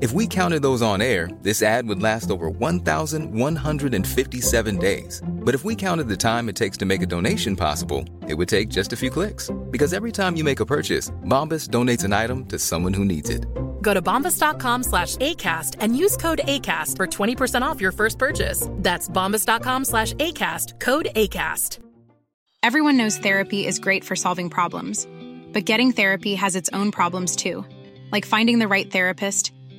If we counted those on air, this ad would last over 1,157 days. But if we counted the time it takes to make a donation possible, it would take just a few clicks. Because every time you make a purchase, Bombas donates an item to someone who needs it. Go to bombas.com slash ACAST and use code ACAST for 20% off your first purchase. That's bombas.com slash ACAST, code ACAST. Everyone knows therapy is great for solving problems, but getting therapy has its own problems too, like finding the right therapist,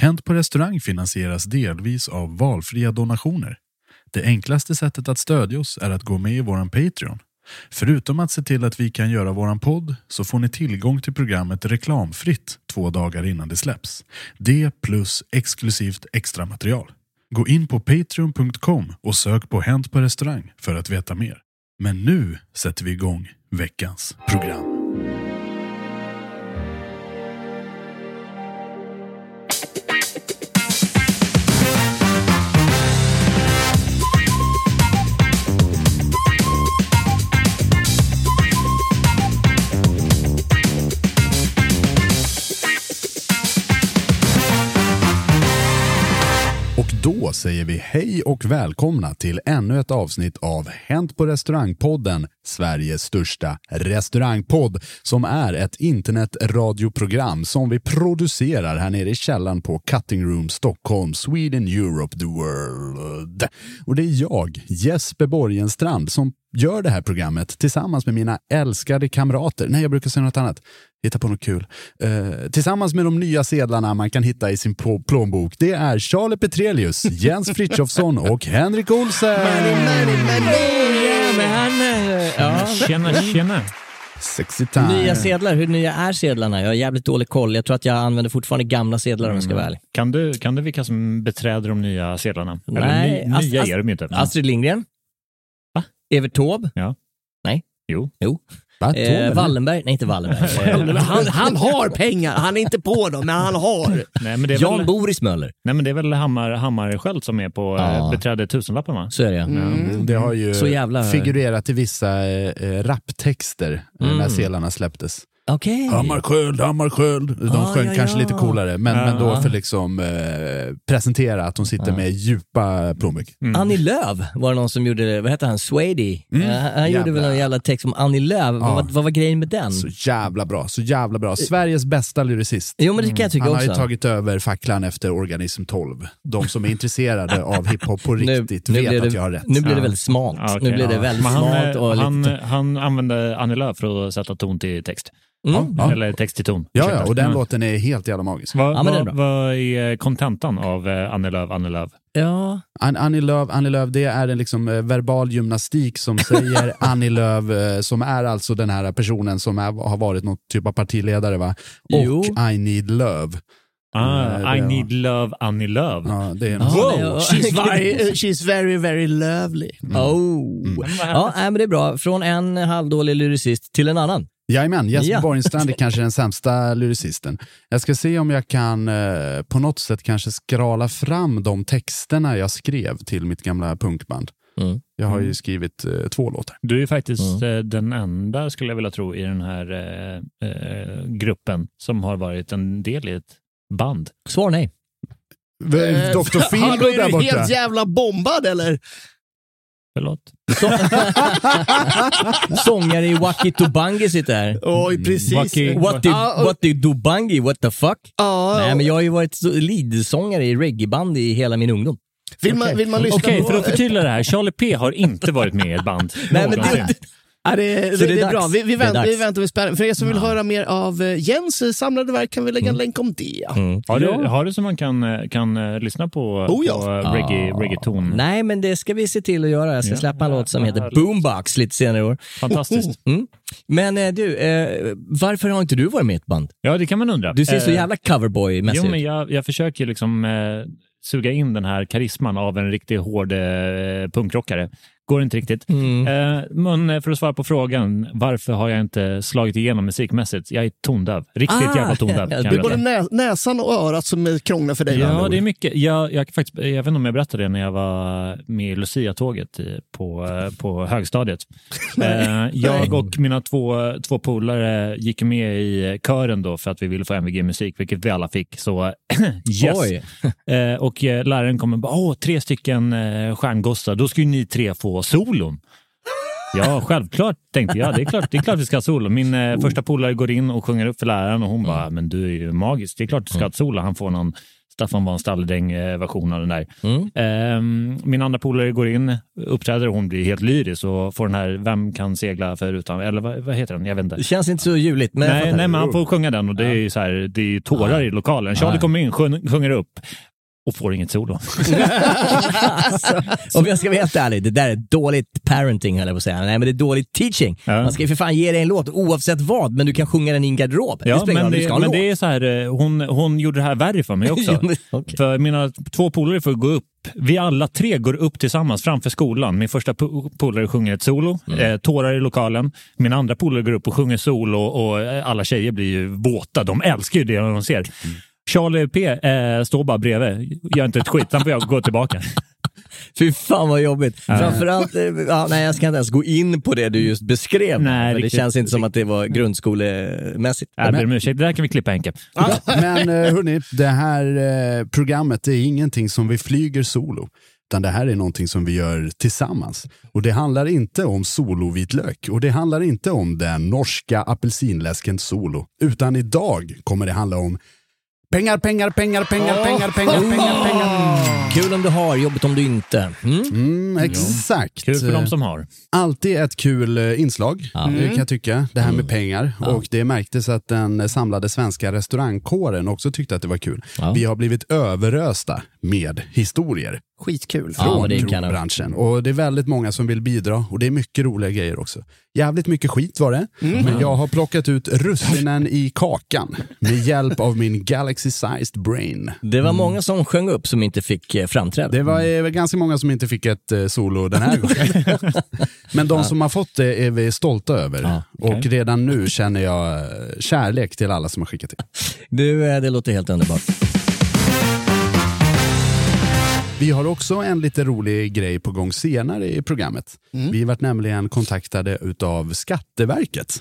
Hänt på restaurang finansieras delvis av valfria donationer. Det enklaste sättet att stödja oss är att gå med i våran Patreon. Förutom att se till att vi kan göra våran podd så får ni tillgång till programmet reklamfritt två dagar innan det släpps. Det plus exklusivt extra material. Gå in på patreon.com och sök på Hänt på restaurang för att veta mer. Men nu sätter vi igång veckans program. Säger vi hej och välkomna till ännu ett avsnitt av Hänt på restaurangpodden, Sveriges största restaurangpodd, som är ett internetradioprogram som vi producerar här nere i källaren på Cutting Room Stockholm, Sweden, Europe, the world. Och det är jag, Jesper Borgenstrand, som gör det här programmet tillsammans med mina älskade kamrater. Nej, jag brukar säga något annat. Hitta på något kul. Eh, tillsammans med de nya sedlarna man kan hitta i sin plå- plånbok. Det är Charlie Petrelius, Jens Frithiofsson och Henrik Olsen. Ja. Tjena, tjena. Sexy time. Nya sedlar, hur nya är sedlarna? Jag har jävligt dålig koll. Jag tror att jag använder fortfarande gamla sedlar om jag ska vara ärlig. Kan du, kan du vilka som beträder de nya sedlarna? Nej, Eller ny, nya Ast- är de ju inte. Astrid Lindgren. Evert Taube. Ja. Nej. Jo. Jo. Va, Eh? Wallenberg. Nej, inte Wallenberg. Eh, Han, han har pengar, han är inte på dem, men han har. Nej, men det är Jan väl, Boris Möller. nej, men det är väl Hammar, Hammarskjöld som är på Ja. ja. beträde tusenlappen va? Så är det ja. Mm, det har ju jävla- figurerat i vissa eh, raptexter eh, när Mm. sedlarna släpptes. Okej. Hammarskjöld, Hammarskjöld. De Ah, sjöng ja, kanske ja. lite coolare, men, Ja. men då för liksom eh, presentera att de sitter Ja. med djupa plånböcker. Mm. Annie Lööf var det någon som gjorde, vad hette han, Swady? Mm. Eh, han gjorde väl Jävla- någon jävla text om Annie Lööf. Ja. Vad, vad var grejen med den? Så jävla bra, så jävla bra. Sveriges bästa lyricist. Jo men det kan jag tycka Han har också. ju tagit över facklan efter Organism 12. De som är intresserade av hiphop på Nu- riktigt nu vet blir att det- jag har rätt. Nu blir det väldigt smalt. Ja, okej. Nu blir det väldigt han, smalt och han, lite... han använde Annie Lööf för att sätta ton till text. Mm. Ja. Eller text till ton. Ja, ja, och den Ja. låten är helt jävla magisk. Vad, Ja, är vad är kontentan av eh, Annie Lööf, Annie Lööf? Ja. An- Annie Lööf, Annie Lööf, det är en liksom eh, verbal gymnastik som säger Annie Lööf, eh, som är alltså den här personen som är, har varit någon typ av partiledare va? Och Jo. I need love. Ah, I det- need love, Annie Love. Ja, det är en... Wow. She's very, she's very, very lovely. Oh. Ja, nej, men det är bra. Från en halvdålig lyricist till en annan. Jajamän, Jesper Ja. Borgenstrand är kanske den sämsta lyricisten. Jag ska se om jag kan eh, på något sätt kanske skrala fram de texterna jag skrev till mitt gamla punkband. Mm. Jag har ju skrivit eh, två låtar. Du är faktiskt eh, den enda, skulle jag vilja tro, i den här eh, eh, gruppen som har varit en del i ett band. Svar nej. Dr. Hallå, Feelgood är där du borta. helt jävla bombad eller? Förlåt. Sångare i Waki Tubangi sitter här. Oj, precis. Waki- What the, och- what the Dubangi, what the fuck? Ja, Nej, men jag har ju varit så- leadsångare i reggaeband i hela min ungdom. vill, man, vill man lyssna Okej, på... för att förtydliga det här. Charlie P har inte varit med i ett band Nej, men någonsin. Det, Ja, det, det, Så det är det är bra. Vi, vi, vänt, vi väntar med spänning. För er som vill höra mer av eh, Jens samlade verk kan vi lägga en länk om det. Mm. Har, du, har du så man kan, eh, kan eh, lyssna på, Oh, ja. på reggae, reggaeton? Nej, men det ska vi se till att göra. Jag ska Ja. släppa en låt som Ja, heter härligt. Boombox lite senare i år. Fantastiskt. Mm. Men du, eh, varför har inte du varit med i ett band? Ja, det kan man undra. Du ser så jävla coverboy-mässig Jo, men ut. jag, jag försöker liksom eh, suga in den här karisman av en riktigt hård eh, punkrockare. Går inte riktigt. Mm. Eh, men eh, för att svara på frågan, varför har jag inte slagit igenom musikmässigt? Jag är tondöv. Riktigt Ah, jävla tondöv. kan Det är både nä, näsan och örat som är krånglar för dig. Ja, det är mycket. Jag, jag, faktiskt, jag vet inte om jag berättade det när jag var med i Lucia-tåget på, eh, på högstadiet. Jag och mina två, två polare gick med i kören då för att vi ville få MVG musik, vilket vi alla fick. Så yes. Och läraren kommer bara, åh, tre stycken stjärngossar, då ska ju ni tre få solon. Ja, självklart tänkte jag. Det är klart, det är klart vi ska ha solo. Min eh, första polare går in och sjunger upp för läraren och hon bara, men du är ju magisk. Det är klart du ska ha ett solo. Han får någon Staffan var en stalledräng-version av den där. Mm. Ehm, min andra polare går in, uppträder och hon blir helt lyrisk och får den här Vem kan segla förutan, eller vad, vad heter den? Jag vet inte. Det känns inte så men jag Nej, nej, men han får sjunga den och det är ju så här, det är tårar i lokalen. Charlie Ja. kommer in, sjung, sjunger upp och får inget solo. alltså, om jag ska vara helt ärlig, det där är dåligt parenting höll jag på att säga. Nej, men det är dåligt teaching. Ja. Man ska ju för fan ge dig en låt oavsett vad, men du kan sjunga den i en garderob. Ja, spelar men, det, men det är så här, eh, hon, hon gjorde det här värre för mig också. Ja, men, okej. För mina två polare får gå upp. Vi alla tre går upp tillsammans framför skolan. Min första po- polare sjunger ett solo, Mm. eh, tårar i lokalen. Min andra polare går upp och sjunger solo och eh, alla tjejer blir ju våta. De älskar ju det de ser. Mm. Charlie P eh, står bara bredvid, gör inte ett skit. Sen får jag gå tillbaka. Fy fan vad jobbigt. Framförallt, eh, ja, nej jag ska inte ens gå in på det du just beskrev. Nej, för det känns inte som att det var grundskolemässigt. Jag ber om ursäkt, det där kan vi klippa Henke. Men eh, hörni, det här eh, programmet är ingenting som vi flyger solo. Utan det här är någonting som vi gör tillsammans. Och det handlar inte om solovitlök och det handlar inte om den norska apelsinläsken solo. Utan idag kommer det handla om pengar, pengar, pengar, pengar, pengar, pengar, pengar, pengar. Kul om du har, jobbigt om du inte. Mm? Mm, exakt. Kul för de som har. Alltid ett kul eh, inslag, Ja. Mm. kan jag tycka. Det här med pengar. Och det märktes att den samlade svenska restaurangkåren också tyckte att det var kul. Ja. Vi har blivit överösta med historier Skitkul. Ja, från kanon. krogbranschen. Och det är väldigt många som vill bidra och det är mycket roliga grejer också. Jävligt mycket skit var det, Mm. men jag har plockat ut russinen i kakan med hjälp av min Galaxy Sized Brain. Det var många som sjöng upp som inte fick eh, framträda. Det var eh, ganska många som inte fick ett eh, solo den här gången. Men de som har fått det är vi stolta över. Ja, okej. Och redan nu känner jag kärlek till alla som har skickat in. Du, det låter helt underbart. Vi har också en lite rolig grej på gång senare i programmet. Vi varit nämligen kontaktade utav Skatteverket.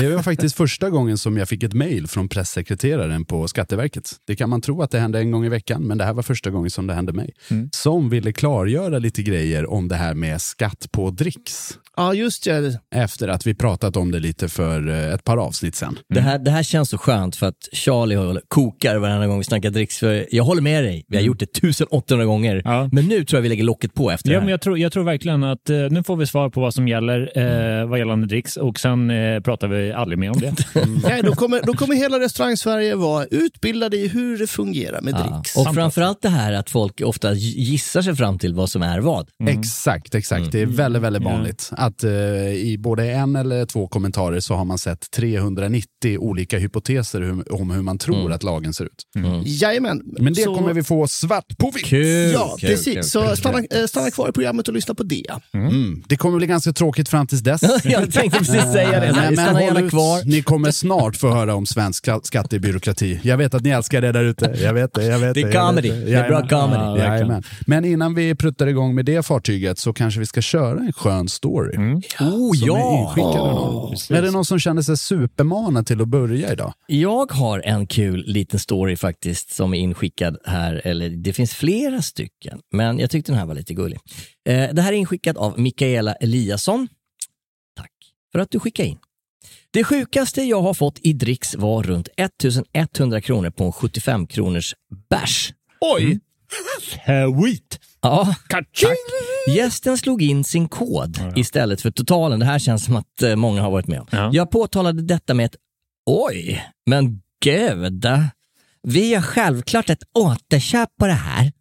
Det var faktiskt första gången som jag fick ett mejl från pressekreteraren på Skatteverket. Det kan man tro att det hände en gång i veckan, men det här var första gången som det hände mig. Som ville klargöra lite grejer om det här med skatt på dricks. Ja, just det. Efter att vi pratat om det lite för eh, ett par avsnitt sen. Det, här, det här känns så skönt för att Charlie håller- kokar varenda gång vi snackar dricks. För jag håller med dig, vi har gjort det 1800 gånger. Ja. Men nu tror jag vi lägger locket på efter Ja, det men här. jag, tror, jag tror verkligen att eh, nu får vi svar på vad som gäller eh, vad gällande dricks och sen eh, pratar vi aldrig mer om det. Nej, då, kommer, då kommer hela restaurang-Sverige vara utbildade i hur det fungerar med Ja. dricks. Och framförallt det här att folk ofta gissar sig fram till vad som är vad. Exakt, exakt. Det är väldigt, väldigt vanligt. Att eh, i både en eller två kommentarer så har man sett 390 olika hypoteser hur, om hur man tror att lagen ser ut. Jajamän. Men det Så- kommer vi få svart på vitt. Kul! Ja, kul, precis. kul, så stanna, eh, stanna kvar i programmet och lyssna på det. Mm. Det kommer bli ganska tråkigt fram tills dess. Jag tänkte precis säga det. Eh, Så men håll ut. kvar. Ni kommer snart få höra om svensk ska- skattebyråkrati. Jag vet att ni älskar det där ute. Jag vet det. Jag vet Det är comedy. Det är bra comedy. Ja. Men innan vi pruttar igång med det fartyget så kanske vi ska köra en skön story. Oh Som är ja! av någon. Är det någon som känner sig supermanad till att börja idag? Jag har en kul liten story faktiskt som är inskickad här, eller det finns flera stycken, men jag tyckte den här var lite gullig. Eh, det här är inskickat av Mikaela Eliasson. Tack för att du skickade in. Det sjukaste jag har fått i dricks var runt 1100 kronor på en 75 kronors bärs. Oj! Sweet! Ja, tack. Gästen slog in sin kod istället för totalen. Det här känns som att eh, många har varit med om. Ja. Jag påtalade detta med ett oj, men gud. Vi har självklart ett återköp på det här.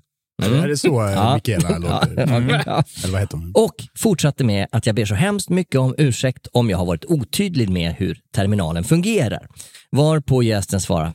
Är det så Ja. ja. Mikaela låter? Ja. Eller vad heter hon? Och fortsatte med att jag ber så hemskt mycket om ursäkt om jag har varit otydlig med hur terminalen fungerar. Varpå gästen svarar,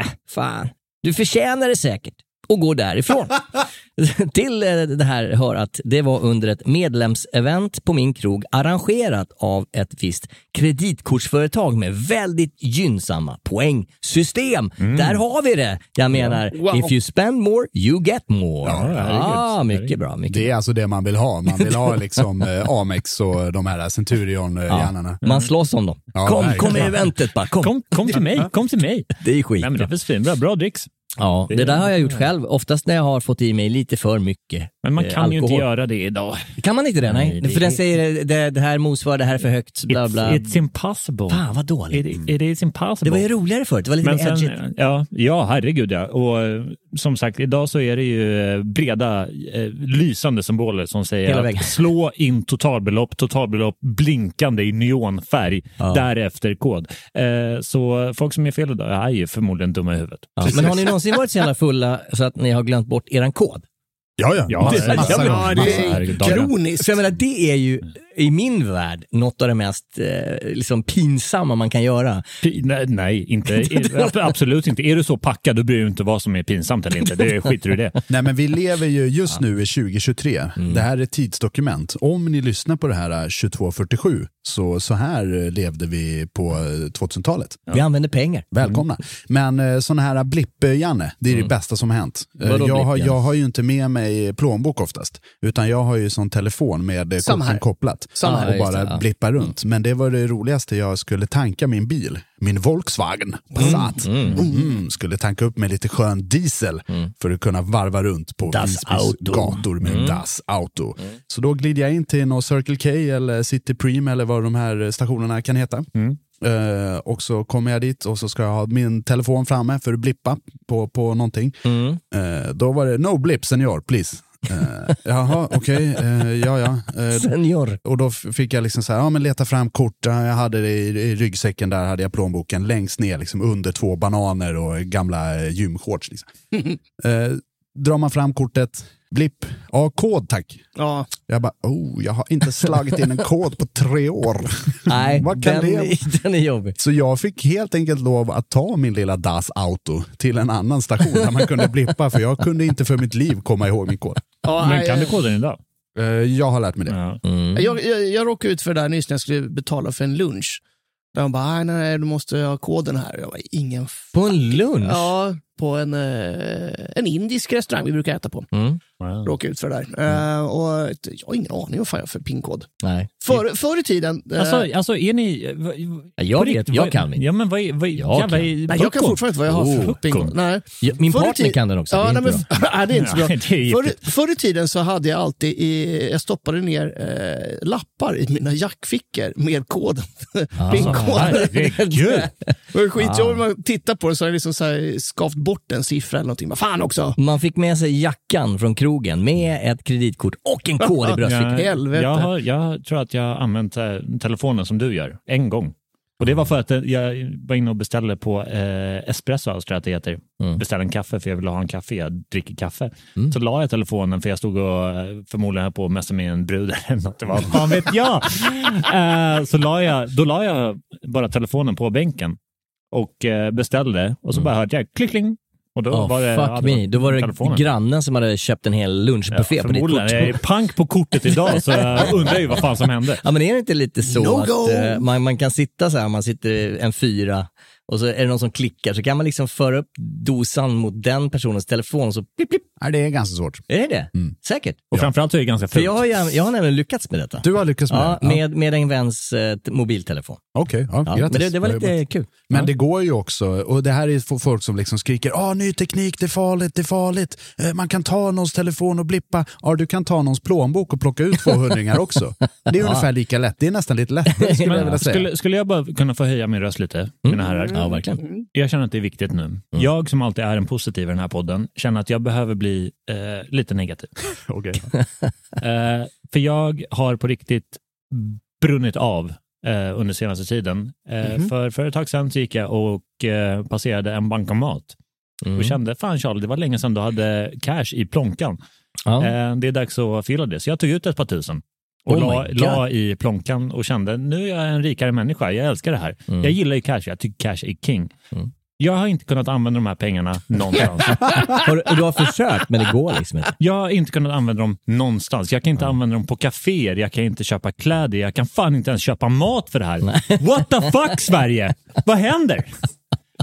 äh, fan, du förtjänar det säkert och går därifrån. Till eh, det här hör att det var under ett medlemsevent på min krog arrangerat av ett visst kreditkortsföretag med väldigt gynnsamma poängsystem. Där har vi det! Jag menar, Wow. if you spend more, you get more. Ja, ah, mycket bra. Mycket Det är alltså det man vill ha. Man vill ha liksom eh, Amex och de här Centurion-hjärnorna. Man slåss om dem. Ja, kom, kom i eventet bara. Kom. Kom, kom till mig, kom till mig. Det är skit. Nej, men det är väl svinbra. Bra dricks. Ja, det där har jag gjort själv. Oftast när jag har fått i mig lite för mycket Men man eh, kan ju inte göra det idag. Kan man inte det? Nej. Nej, det för den säger det, det här motsvarar, det här är för högt, bla It's, bla. it's impossible. Fan vad dåligt. It, it is impossible. Det var ju roligare förut. Det var lite Men mer edgigt. sen, ja, ja, herregud ja. Och eh, som sagt, idag så är det ju eh, breda, eh, lysande symboler som säger att slå in totalbelopp, totalbelopp blinkande i neonfärg, Ja. därefter kod. Eh, så folk som är fel idag är ju förmodligen dumma i huvudet. Ja, men har ni någonsin varit så jävla fulla så att ni har glömt bort eran kod? Ja, ja. Ja, det är massa ja, det är kroniskt. Så jag menar, det är ju i min värld något av det mest eh, liksom pinsamma man kan göra. Pi- Nej, nej inte, i- absolut inte. Är du så packad, då bryr du inte vad som är pinsamt eller inte. Det skiter du i det. Nej, men vi lever ju just nu i 2023. Det här är ett tidsdokument. Om ni lyssnar på det här eh, 2247, så, så här eh, levde vi på eh, 2000-talet. Vi använder pengar. Välkomna. Men eh, sådana här blipp-Janne, det är det bästa som har hänt. Eh, Vadå jag, har, jag har ju inte med mig plånbok oftast, utan jag har ju sån telefon med eh, korten kopplat Samma och här. Just bara det, ja. blippar runt. Men det var det roligaste, jag skulle tanka min bil, min Volkswagen Passat. Mm, skulle tanka upp med lite skön diesel för att kunna varva runt på Das Visbys Auto. gator med Das Auto. Så då glider jag in till någon Circle K eller City Preem eller vad de här stationerna kan heta. Eh, och så kommer jag dit och så ska jag ha min telefon framme för att blippa på, på någonting. Eh, då var det no blip senior, please. Uh, jaha, okej, eh, ja ja. Eh, Senior. och då fick jag liksom så här, ja men leta fram kort, Ja, jag hade det i, i ryggsäcken där, hade jag plånboken längst ner, liksom under två bananer och gamla eh, gymshorts. Liksom. eh, drar man fram kortet, blipp, ja kod tack. Ja. Jag bara, oh, jag har inte slagit in en kod på tre år. Nej, Vad kan den, det är, den är jobbig. Så jag fick helt enkelt lov att ta min lilla Das Auto till en annan station där man kunde blippa, för jag kunde inte för mitt liv komma ihåg min kod. Ja, Men kan du eh, koden idag? Eh, jag har lärt mig det. Ja. Jag, jag, jag råkade ut för det där nyss när jag skulle betala för en lunch. Där de bara, nej, nej, du måste ha koden här. Jag bara, ingen På en lunch? Ja, på en, eh, en indisk restaurang vi brukar äta på. Mm. Råkade ut för det där. Eh, och jag har ingen aning vad fan jag har för pinkod. Nej. För, förr i tiden... eh, Alltså, alltså är ni... jag vet, jag kan min. Ja, men vad är... Vad, Jag jävla, kan. nej, jag kan fortfarande inte vad jag har för Oh, pinkod. Nej. Ja, min Förr partner kan den också. Ja, det är nej, inte men, nej, det är inte så bra. Förr, förr i tiden så hade jag alltid i, jag stoppade ner eh, lappar i mina jackfickor med koden. Pinkoden. herregud. Det var skitjobbigt när man tittar på det så har jag liksom så här skavt bort en siffra eller någonting. Vad fan också! Man fick med sig jackan från krogen med ett kreditkort och en kod i bröstfickan. helvete. Jag, har, jag tror att jag har använt eh, telefonen som du gör, en gång. Och Det var för att eh, jag var inne och beställde på eh, Espresso House, tror jag att det heter. Mm. Beställde en kaffe för jag ville ha en kaffe. Jag dricker kaffe. Så la jag telefonen, för jag stod och eh, förmodligen höll på att messa med en brud eller något. Vad fan vet jag? eh, så la jag, då la jag bara telefonen på bänken och eh, beställde. Och så bara hörde jag klick, kling. Och då Oh, var det, ja, fuck me. Då var det telefonen. grannen som hade köpt en hel lunchbuffé på ditt kort. Jag är pank på kortet idag, så jag undrar ju vad fan som hände. Ja men är det inte lite så No att eh, man, man kan sitta så här, man sitter en fyra och så är det någon som klickar så kan man liksom föra upp dosan mot den personens telefon och så blipp, blipp. Nej, det är ganska svårt. Är det det? Säkert. Och framförallt så är det ganska För fult. jag har, ju- jag har nämligen lyckats med detta. Du har lyckats med Ja, det? med, med en väns eh, mobiltelefon. Okej, ja, Ja, grattis. men det, det var lite kul. Men ja. det går ju också, och det här är för folk som liksom skriker ah ny teknik, det är farligt, det är farligt. Eh, Man kan ta någons telefon och blippa. Ja, du kan ta någons plånbok och plocka ut 200 också. Det är ungefär lika lätt. Det är nästan lite lättare skulle jag vilja säga. Skulle, skulle jag bara kunna få höja min röst lite, mina herrar? Ja, verkligen. Jag känner att det är viktigt nu. Jag som alltid är en positiv i den här podden, känner att jag behöver bli eh, lite negativ. Okej. Eh, för jag har på riktigt brunnit av eh, under senaste tiden. Eh, för, för ett tag sedan gick jag och eh, passerade en bankomat Mm. och kände, fan Charlie, det var länge sedan du hade cash i plånkan. Ja. Eh, det är dags att fylla det. Så jag tog ut ett par tusen och Oh la, la i plånkan och kände, nu är jag en rikare människa, jag älskar det här. Jag gillar ju cash, jag tycker cash är king. Jag har inte kunnat använda de här pengarna någonstans. Har du, du har försökt men det går liksom inte. Jag har inte kunnat använda dem någonstans. Jag kan inte använda dem på kaféer, jag kan inte köpa kläder, jag kan fan inte ens köpa mat för det här. What the fuck Sverige? Vad händer?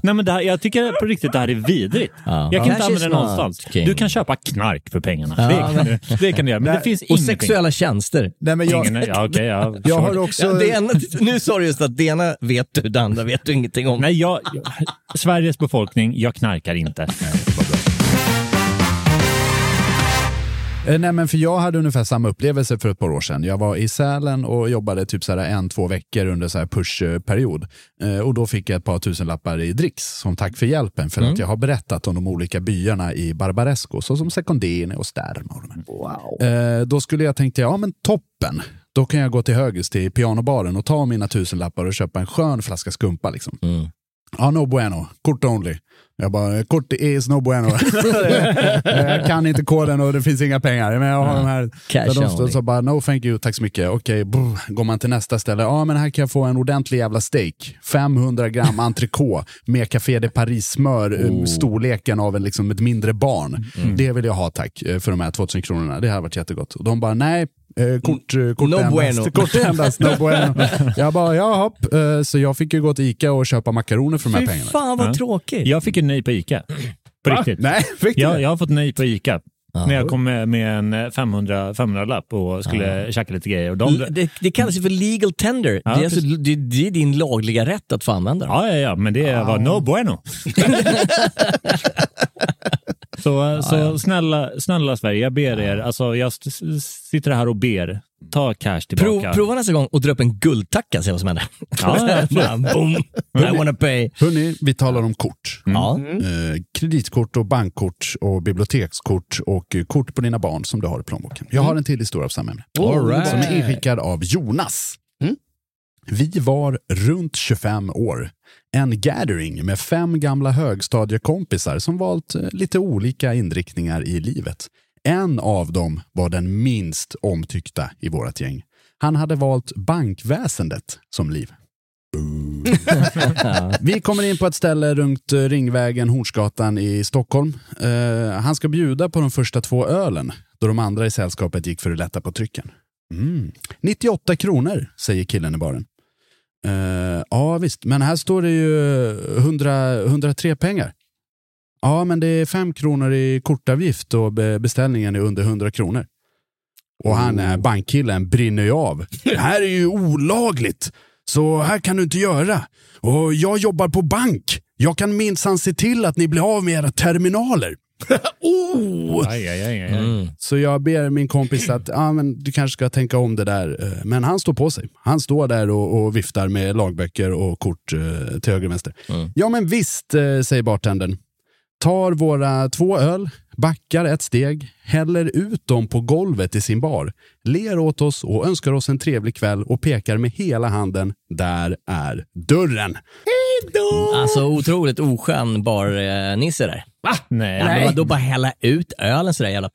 Nej, men det här, jag tycker på riktigt det här är vidrigt. Ja. Jag kan inte använda det någonstans. king. Du kan köpa knark för pengarna. Ja, det, kan men- du, det kan du göra, men det finns Och ingenting. sexuella tjänster. Nej, men jag, Ingen, ja, okej, ja, jag sure. har också... Ja, det ena, nu sa du just att det ena vet du, det andra vet du ingenting om. Nej, jag, jag, Sveriges befolkning, jag knarkar inte. Eh, Nej, men för jag hade ungefär samma upplevelse för ett par år sedan. Jag var i Sälen och jobbade typ så här en, två veckor under så här pushperiod. Eh, och då fick jag ett par tusen lappar i dricks som tack för hjälpen för att jag har berättat om de olika byarna i Barbaresco, såsom Secondine och här. Wow. Eh, då skulle jag tänkte, ja men toppen. Då kan jag gå till högers till pianobaren och ta mina tusenlappar och köpa en skön flaska skumpa. Liksom. Mm. Ja, no bueno. Kort only. Jag bara, kort is no bueno. jag kan inte koden och det finns inga pengar. Men jag har de här. Cash Där de står only. så bara, no thank you, tack så mycket. Okej, brr. går man till nästa ställe. Ja, men här kan jag få en ordentlig jävla steak. 500 gram entrecote med Café de Paris-smör, Oh. storleken av en, liksom, ett mindre barn. Mm. Det vill jag ha tack, eh, för de här 2000 kronorna. Det hade varit jättegott. Och de bara, nej, Eh, kort, eh, kort No endast. bueno. Kort endast, no bueno. Jag bara, ja hopp. Eh, så jag fick ju gå till Ica och köpa makaroner för de här Fy pengarna. fan vad Ja. tråkigt. Jag fick ju nej på ICA. På riktigt. Nej, fick du Jag, jag har fått nej på ICA. Ja. När jag kom med, med en eh, 500, 500-lapp och skulle käka lite grejer. Och de, Det, det kallas ju för legal tender. Ja, det, är alltså, det, det är din lagliga rätt att få använda dem. Ja, ja, ja, men det var no bueno. så så Snälla, snälla Sverige, jag ber er. Alltså, jag sitter här och ber. Ta cash tillbaka. prova nästa gång och dra upp en guldtacka och se vad som händer. Ja, ja. Fan, Boom, I wanna pay. Hörni, vi talar om kort. Ja. Eh, kreditkort och bankkort och bibliotekskort och kort på dina barn som du har i plånboken. Jag har en till historia av samma ämne. All right. Som är inskickad av Jonas. Vi var runt 25 år. En gathering med fem gamla högstadiekompisar som valt eh, lite olika inriktningar i livet. En av dem var den minst omtyckta i vårt gäng. Han hade valt bankväsendet som liv. Vi kommer in på ett ställe runt eh, Ringvägen, Hornsgatan i Stockholm. Eh, han ska bjuda på de första två ölen då de andra i sällskapet gick för att lätta på trycken. Mm. 98 kronor, säger killen i baren. Eh, ja visst, men här står det ju 100, 103 pengar. Ja, men det är 5 kronor i kortavgift och be- beställningen är under 100 kronor. Och han, är bankkillen, brinner ju av. Det här är ju olagligt. Så här kan du inte göra. Och jag jobbar på bank. Jag kan minsann se till att ni blir av med era terminaler. oh! Aj, aj, aj, aj. Mm. Så jag ber min kompis att ah, men du kanske ska tänka om det där. Eh, Men han står på sig. Han står där och, och viftar med lagböcker och kort eh, till höger och vänster. Ja men visst, eh, säger bartendern. Tar våra två öl, backar ett steg, häller ut dem på golvet i sin bar, ler åt oss och önskar oss en trevlig kväll och pekar med hela handen. Där är dörren. Alltså otroligt oskön bar-nisse där. Va? Nej. Ja, men vadå bara hälla ut ölen sådär jävla...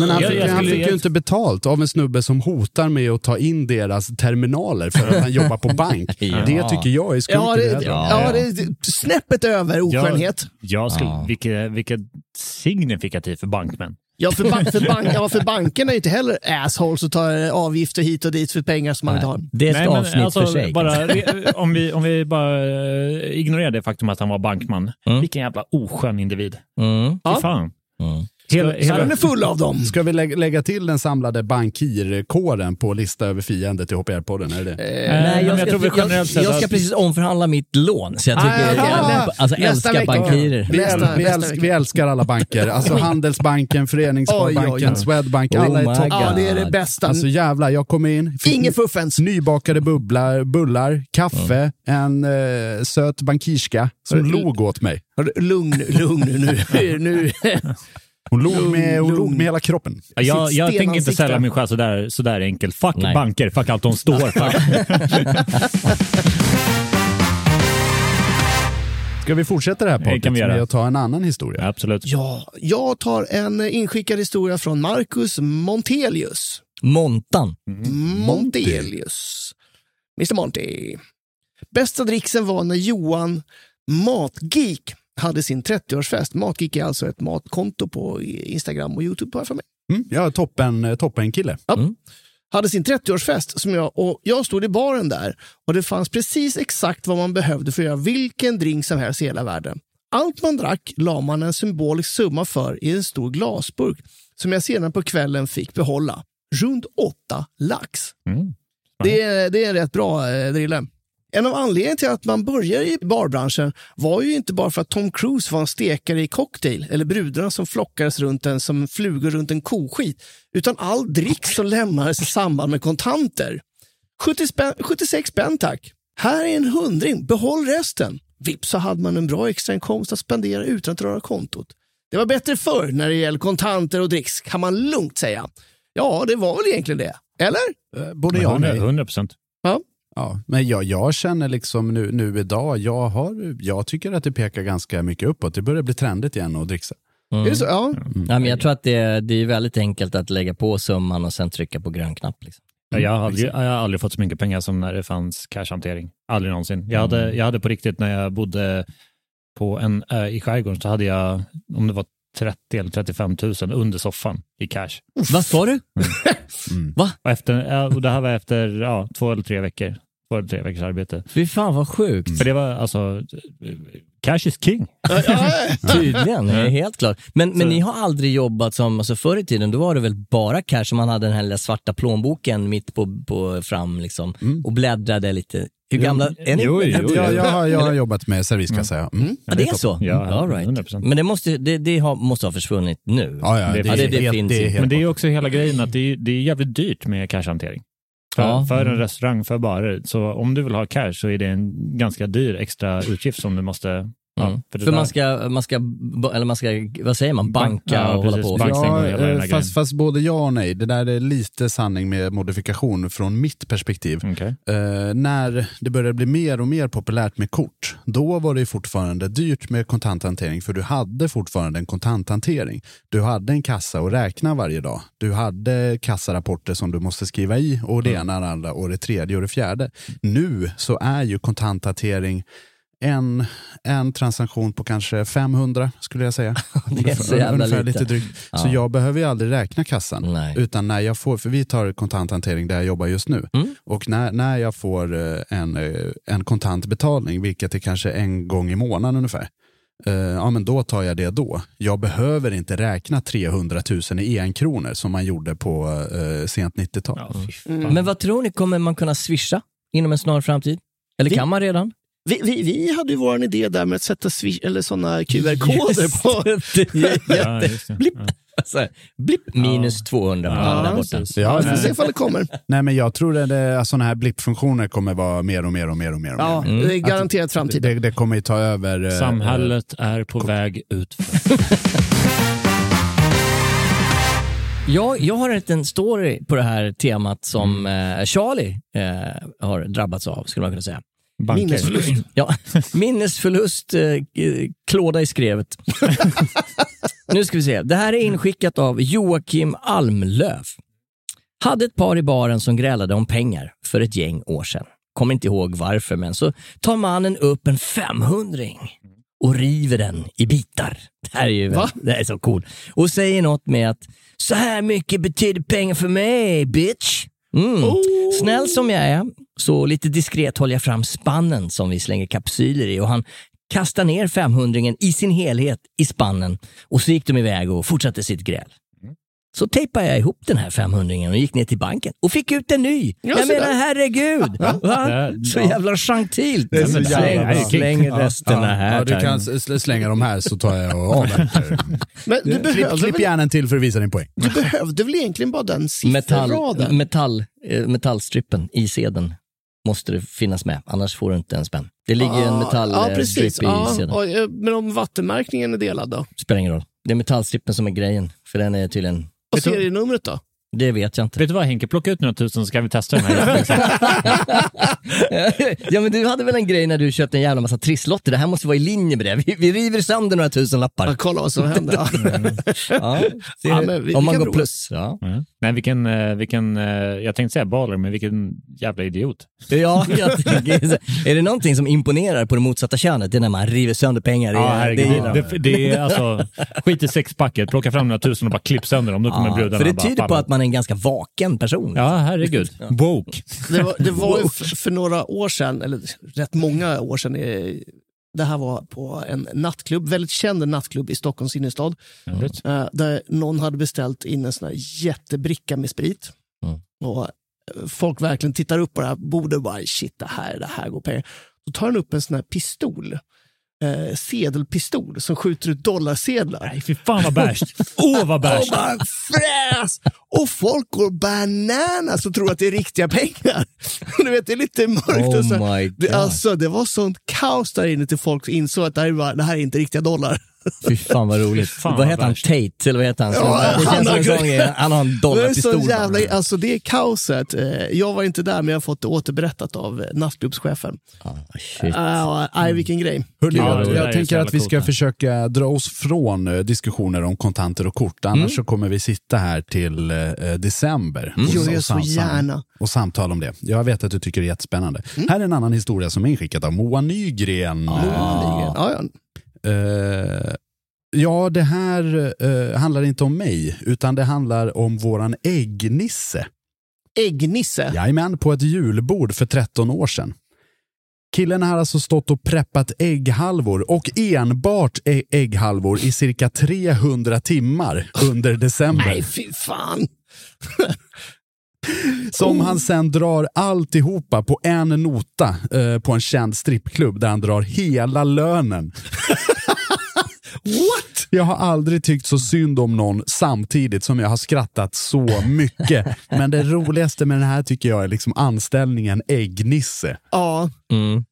Men han Jag- fick, jag han skulle- fick ju jag- inte betalt av en snubbe som hotar med att ta in deras terminaler för att han jobbar på bank. Ja. Det tycker jag är skumt Ja, i det, ja, det är snäppet över oskönhet. Jag skulle, Ja. vilket, vilket signifikativt för bankmän. Ja, för, bank, för, bank, ja, för bankerna är ju inte heller assholes och tar eh, avgifter hit och dit för pengar som man inte har. Det är ett Nej, avsnitt alltså, för sig. Bara, om, vi, om vi bara eh, ignorerar det faktum att han var bankman. Mm. Vilken jävla oskön individ. Mm. Fy fan. Mm. Hela, Så den är hela, full av dem. Ska vi lä- lägga till den samlade bankirkåren på lista över fiender till HPR-podden? Är det det? Eh, Nej, men jag, jag ska, jag, jag, sett ska precis omförhandla mitt lån, så jag tycker... Ah, ja. jag, alltså älskar vecka. bankirer. Vi, Nästa- vi, nästa älsk- vecka. vi älskar alla banker. Alltså Handelsbanken, Föreningssparbanken. Swedbank. Oh Alla är topp. Ja, det är det bästa. Alltså jävlar, jag kom in. Ingen fuffens. Nybakade bubblar, bullar, kaffe, en eh, söt bankirska som Mm. log åt mig. Lugn, lugn nu, nu. Hon log med, hon med hela kroppen. Ja, jag, jag tänker inte sälja min själ sådär, sådär enkelt. Fuck Nej. banker, fuck allt de står för. Ska vi fortsätta det här Det kan podden vi göra. med att ta en annan historia? Absolut. Ja, jag tar en inskickad historia från Marcus Montelius. Montan. Montelius. Mr Monty. Bästa dricksen var när Johan Matgeek hade sin 30-årsfest. Matgeek är alltså ett matkonto på Instagram och Youtube bara för mig. Mm, ja, toppen, eh, toppen kille. Hade sin 30-årsfest som jag, och jag stod i baren där och det fanns precis exakt vad man behövde för att göra vilken drink som helst i hela världen. Allt man drack la man en symbolisk summa för i en stor glasburk som jag senare på kvällen fick behålla. Runt åtta lax. Mm. Det är, det är en rätt bra eh, drille. En av anledningarna till att man började i barbranschen var ju inte bara för att Tom Cruise var en stekare i cocktail eller brudarna som flockades runt en som flugor runt en koskit, utan all drick som lämnades i samband med kontanter. 70 spänn, 76 spänn tack. Här är en hundring, behåll resten. Vips så hade man en bra extrainkomst att spendera utan att röra kontot. Det var bättre förr när det gäller kontanter och dricks, kan man lugnt säga. Ja, det var väl egentligen det. Eller? Eh, Både jag och nej. 100 procent. Ja, men jag, jag känner liksom nu, nu idag, jag, har, jag tycker att det pekar ganska mycket uppåt. Det börjar bli trendigt igen att dricksa. Är det så? Ja. Ja, men jag tror att det, det är väldigt enkelt att lägga på summan och sen trycka på grön knapp. Liksom. Ja, Jag har, aldrig, jag har aldrig fått så mycket pengar som när det fanns cashhantering. Aldrig någonsin. Jag hade, jag hade på riktigt när jag bodde på en ö i skärgården så hade jag, om det var 30 eller 35 000 under soffan i cash. Vad sa du? Va? Och, efter, ja, och det här var efter ja, två eller tre veckor. Eller tre veckors arbete. Fy fan vad sjukt. För det var alltså, cash is king. Tydligen, det är helt klart. Men, men ni har aldrig jobbat som, alltså förr i tiden, då var det väl bara cash, man hade den här lilla svarta plånboken mitt på, på fram liksom, och bläddrade lite. Hur gamla är ni? Jo, jo, jo. Jag, jag, har, jag har jobbat med serviskassa. Ja. Mm. Ja, det är så? Ja, All right. 100%. Men det måste, det, det har, måste ha försvunnit nu. Ja, ja, Det- det, ja, det- är det helt, finns det är ju. helt Men det är också hela grejen att det är, det är jävligt dyrt med cashhantering. För, Ja. för en restaurang, för barer. Så om du vill ha cash så är det en ganska dyr extra utgift som du måste... Mm. för För, man ska, man ska, eller man ska, vad säger man, banka Ja, och hålla precis. på. Bankstängning och Ja, eh, fast, fast både ja och nej. Det där är lite sanning med modifikation från mitt perspektiv. Okej. Eh, när det började bli mer och mer populärt med kort, då var det fortfarande dyrt med kontanthantering för du hade fortfarande en kontanthantering. Du hade en kassa att räkna varje dag. Du hade kassarapporter som du måste skriva i och det ena, det andra och det tredje och det fjärde. Nu så är ju kontanthantering en, en transaktion på kanske 500 skulle jag säga. Det är så jävla Ungefär lite. lite drygt. Så Ja. jag behöver ju aldrig räkna kassan. Nej. Utan när jag får, för vi tar kontanthantering där jag jobbar just nu. Mm. Och när, när jag får eh, en, eh, en kontant betalning, vilket är kanske en gång i månaden ungefär, eh, ja men då tar jag det då. Jag behöver inte räkna 300 000 i enkronor som man gjorde på eh, sent 90-tal. Ja, fan. Men vad tror ni, kommer man kunna swisha inom en snar framtid? Eller Vi- kan man redan? Vi, vi, vi hade ju vår idé där med att sätta swish, eller såna QR-koder på. Ja. Blipp. Alltså, minus 200 på Ja, där borta. Ja, Vi får se ifall det kommer. Nej men jag tror att sådana här blippfunktioner kommer vara mer och mer och mer och mer. Och Ja, mer. det är garanterat framtiden. Det, det kommer ju ta över. eh, Samhället är på väg ut. Jag, jag har en liten story på det här temat som eh, Charlie eh, har drabbats av, skulle man kunna säga. Banker. Minnesförlust. Ja, minnesförlust, eh, klåda i skrevet. nu ska vi se. Det här är inskickat av Joakim Almlöv. Hade ett par i baren som grälade om pengar för ett gäng år sedan. Kommer inte ihåg varför, men så tar mannen upp en 500 och river den i bitar. Det här är ju Va? det är så coolt. Och säger något med att så här mycket betyder pengar för mig, bitch. Mm. Snäll som jag är, så lite diskret håller jag fram spannen som vi slänger kapsyler i och han kastar ner 500 i sin helhet i spannen och så gick de iväg och fortsatte sitt gräl. Så tejpade jag ihop den här 500 och gick ner till banken och fick ut en ny. Ja, jag menar herregud! Va? Så jävla gentilt. Det är så Släng, jävla bra. släng resten ja, här. ja, du kan slänga dem här så tar jag och. Men du klipp, behövde, klipp väl, gärna en till för att visa din poäng. du behövde väl egentligen bara den Metall, sifferraden? metall, eh, metallstrippen i sedeln måste det finnas med, annars får du inte en spänn. Det ligger ju en metallstrip precis. i sedeln. eh, men om vattenmärkningen är delad då? Spelar ingen roll. Det är metallstrippen som är grejen, för den är tydligen, Och Vet du- serienumret då? det vet jag inte. Vet du vad Henke, plocka ut några tusen så ska vi testa den här. ja men du hade väl en grej när du köpte en jävla massa trisslotter, det här måste vara i linje med det. Vi, vi river sönder några tusen Ja, lappar. kolla vad som händer. Ja. Ja, Ja, vi- om man kan går prova. plus. Ja, Mm. Nej, vilken, eh, vilken, eh, jag tänkte säga baller, men vilken jävla idiot. ja jag tänker, är det någonting som imponerar på det motsatta könet, det är när man river sönder pengar. Det, Ja, det herregud. man. Det, det är alltså, skit i sexpacket, plocka fram några tusen och bara klipp sönder dem. Då kommer Ja, brudarna för det bara, tyder fan, på att man är en ganska vaken person. Ja, herregud. Woke. Det var, det var ju för, för några år sedan, eller rätt många år sedan, det här var på en nattklubb, väldigt känd nattklubb i Stockholms innerstad, eh, där någon hade beställt in en sån jättebricka med sprit. Mm. Och eh, folk verkligen tittar upp på det här bordet och bara shit, det här, det här går pengar. Då tar han upp en sån här pistol, eh, sedelpistol, som skjuter ut dollarsedlar. Nej, fy fan vad bärst. Åh, vad Och bärst. bara fräs! Och folk går bananas och tror att det är riktiga pengar. Du vet, det är lite mörkt. och så. Oh my Det, alltså, det var sånt kaos där inne till folk insåg att det här, var, det här är inte riktiga dollar. Fy fan vad roligt. Fan, vad heter han? Tate, eller vad heter han? Ja, det han känns som en. Han har en Det är, dollarpistol. så jävla, alltså, det är kaoset. Eh, Jag var inte där, men jag har fått det återberättat av eh, nattklubbschefen. Ah, shit. Uh, nej, vilken grej. Hörrni, Ja, jag, det är tänker att vi coolt, ska ja. försöka dra oss från eh, diskussioner om kontanter och kort. Annars Mm. så kommer vi sitta här till december Mm. och, Gör jag och, så sam- gärna. och samtala om det. Jag vet att du tycker det är jättespännande. Här är en annan historia som är inskickad av Moa Nygren. Ja, ja. Eh, ja, det här eh, handlar inte om mig, utan det handlar om våran äggnisse. Äggnisse. Jajamän, på ett julbord för 13 år sedan. Killen har alltså stått och preppat ägghalvor och enbart ägghalvor i cirka 300 timmar under december. Nej, fy fan. Som han sen drar alltihopa på en nota eh, på en känd strippklubb där han drar hela lönen. What? Jag har aldrig tyckt så synd om någon samtidigt som jag har skrattat så mycket. Men det roligaste med den här tycker jag är liksom anställningen äggnisse. Ja. Mm.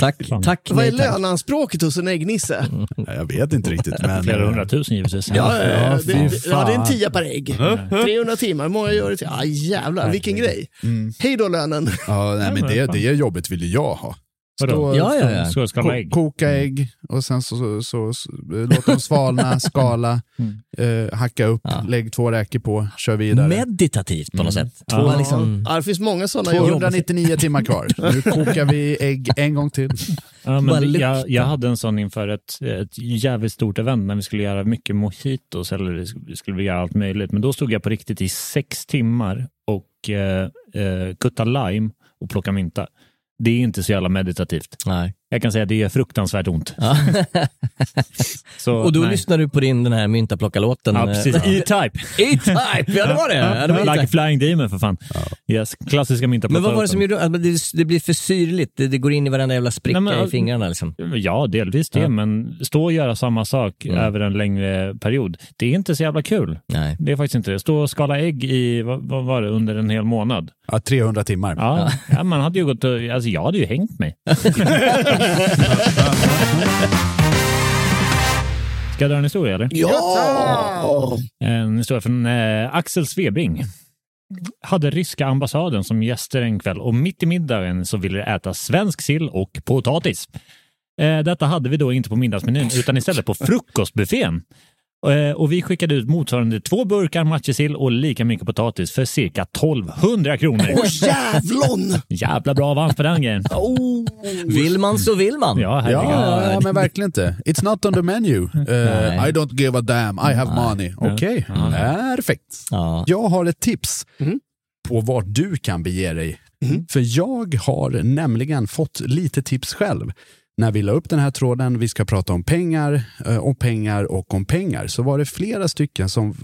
Tack, tack. Vad är löneanspråket hos en äggnisse? Ja, Jag vet inte riktigt. Men, Flera hundratusen givetvis. Ja, ja, det, det, ja, det är en tia per ägg. 300 timmar, hur många gör det till? Ja, jävlar, vilken grej. Hej då lönen. Ja, nej, men det, det jobbet vill ju jag ha. Vadå? Ja, ja, ja. Ska Ko- ägg? koka ägg och sen så, så, så, så låt dem svalna, skala, eh, hacka upp, Ja. lägg två räkor på, kör vidare. Meditativt på något sätt. Ja. Man liksom, Ja, det finns många sådana jobb. 299 timmar kvar. Nu kokar vi ägg en gång till. Ja, men jag, jag hade en sån inför ett, ett jävligt stort event när vi skulle göra mycket mojitos eller det skulle- vi skulle göra allt möjligt. Men då stod jag på riktigt i sex timmar och eh, eh, kutta lime och plocka mynta. Det är inte så jävla meditativt. nej. Jag kan säga att det gör fruktansvärt ont. Ja. Så, Och då nej. lyssnar du på din den här myntaplocka-låten. Ja, precis. eh, E-Type. E-Type, ja det var det. Ja, det var like a flying demon för fan. Yes. Klassiska myntaplocka. Men vad var det som gjorde att det, det blir för syrligt? Det, det går in i varenda jävla spricka Nej, men- i fingrarna liksom. Ja, delvis det, Ja. men stå och göra samma sak Mm. över en längre period, det är inte så jävla kul. Nej. Det är faktiskt inte det. Stå och skala ägg i, vad, vad var det, under en hel månad. Ja, 300 timmar. Ja, ja. man hade ju gått och, alltså jag hade ju hängt mig. Ska jag dra en historia eller? Ja! En historia från eh, Axel Svebring. Hade ryska ambassaden som gäster en kväll och mitt i middagen så ville de äta svensk sill och potatis. Eh, detta hade vi då inte på middagsmenyn utan istället på frukostbuffén. Eh, och vi skickade ut motsvarande två burkar matjessill och lika mycket potatis för cirka 1200 kronor. Åh jävlon! Jävla bra avans på den grejen. Oh. Vill man så vill man. Ja. Ja, ja, men verkligen inte. It's not on the menu. Uh, Nej. I don't give a damn, I have money. Okej, perfekt. Ja. Jag har ett tips Mhm. på vart du kan bege dig. För jag har nämligen fått lite tips själv. När vi la upp den här tråden, vi ska prata om pengar, eh, om pengar och om pengar, så var det flera stycken som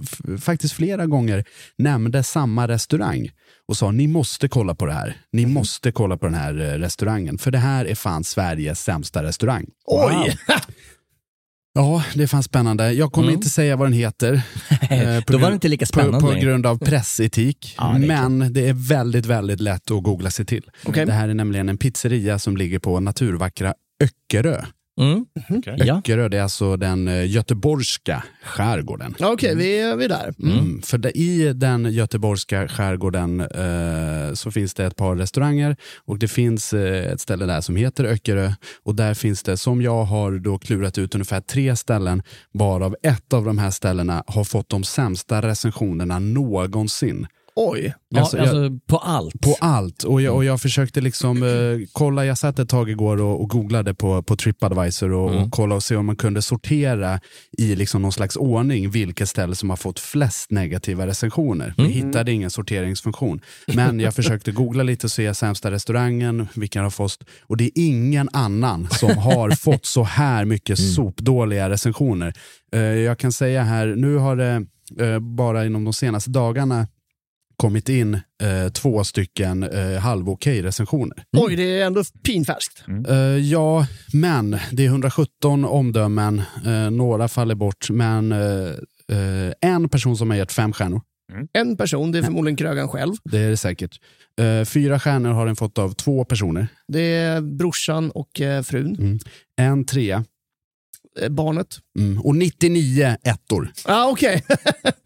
faktiskt flera gånger nämnde samma restaurang och sa ni måste kolla på det här. Ni måste kolla på den här eh, restaurangen, för det här är fan Sveriges sämsta restaurang. Oj! Ja, det är fan spännande. Jag kommer inte säga vad den heter. eh, på Då var grund- det inte lika På, spännande på längre. grund av pressetik. Ja, det men det är väldigt, väldigt lätt att googla sig till. Okej. Det här är nämligen en pizzeria som ligger på naturvackra Öckerö. Mm. Ja. Öckerö, det är alltså den eh, göteborgska skärgården. Ja, Okej, vi, är- vi är där. Mm. Mm. För det, i den göteborgska skärgården eh, så finns det ett par restauranger och det finns eh, ett ställe där som heter Öckerö och där finns det, som jag har då klurat ut, ungefär tre ställen varav ett av de här ställena har fått de sämsta recensionerna någonsin. Oj. Ja, Alltså, alltså, jag- på allt. På allt. Och jag, och jag försökte liksom eh, kolla, jag satt ett tag igår och, och googlade på, på Tripadvisor och, och kolla och se om man kunde sortera i liksom någon slags ordning vilket ställe som har fått flest negativa recensioner. Vi hittade ingen sorteringsfunktion. Men jag försökte googla lite och se sämsta restaurangen, vilka har fått. Och det är ingen annan som har fått så här mycket sopdåliga recensioner. Eh, jag kan säga här, nu har det eh, bara inom de senaste dagarna kommit in eh, två stycken eh, halvokej recensioner. Oj, det är ändå pinfärskt. Eh, ja, men det är 117 omdömen, eh, några faller bort, men eh, eh, en person som har gett fem stjärnor, En person, det är förmodligen krögaren själv. det är det säkert. Eh, fyra stjärnor har den fått av två personer, Det är brorsan och eh, frun. en trea Eh, barnet. mm, och 99 ettor. Ah, okej.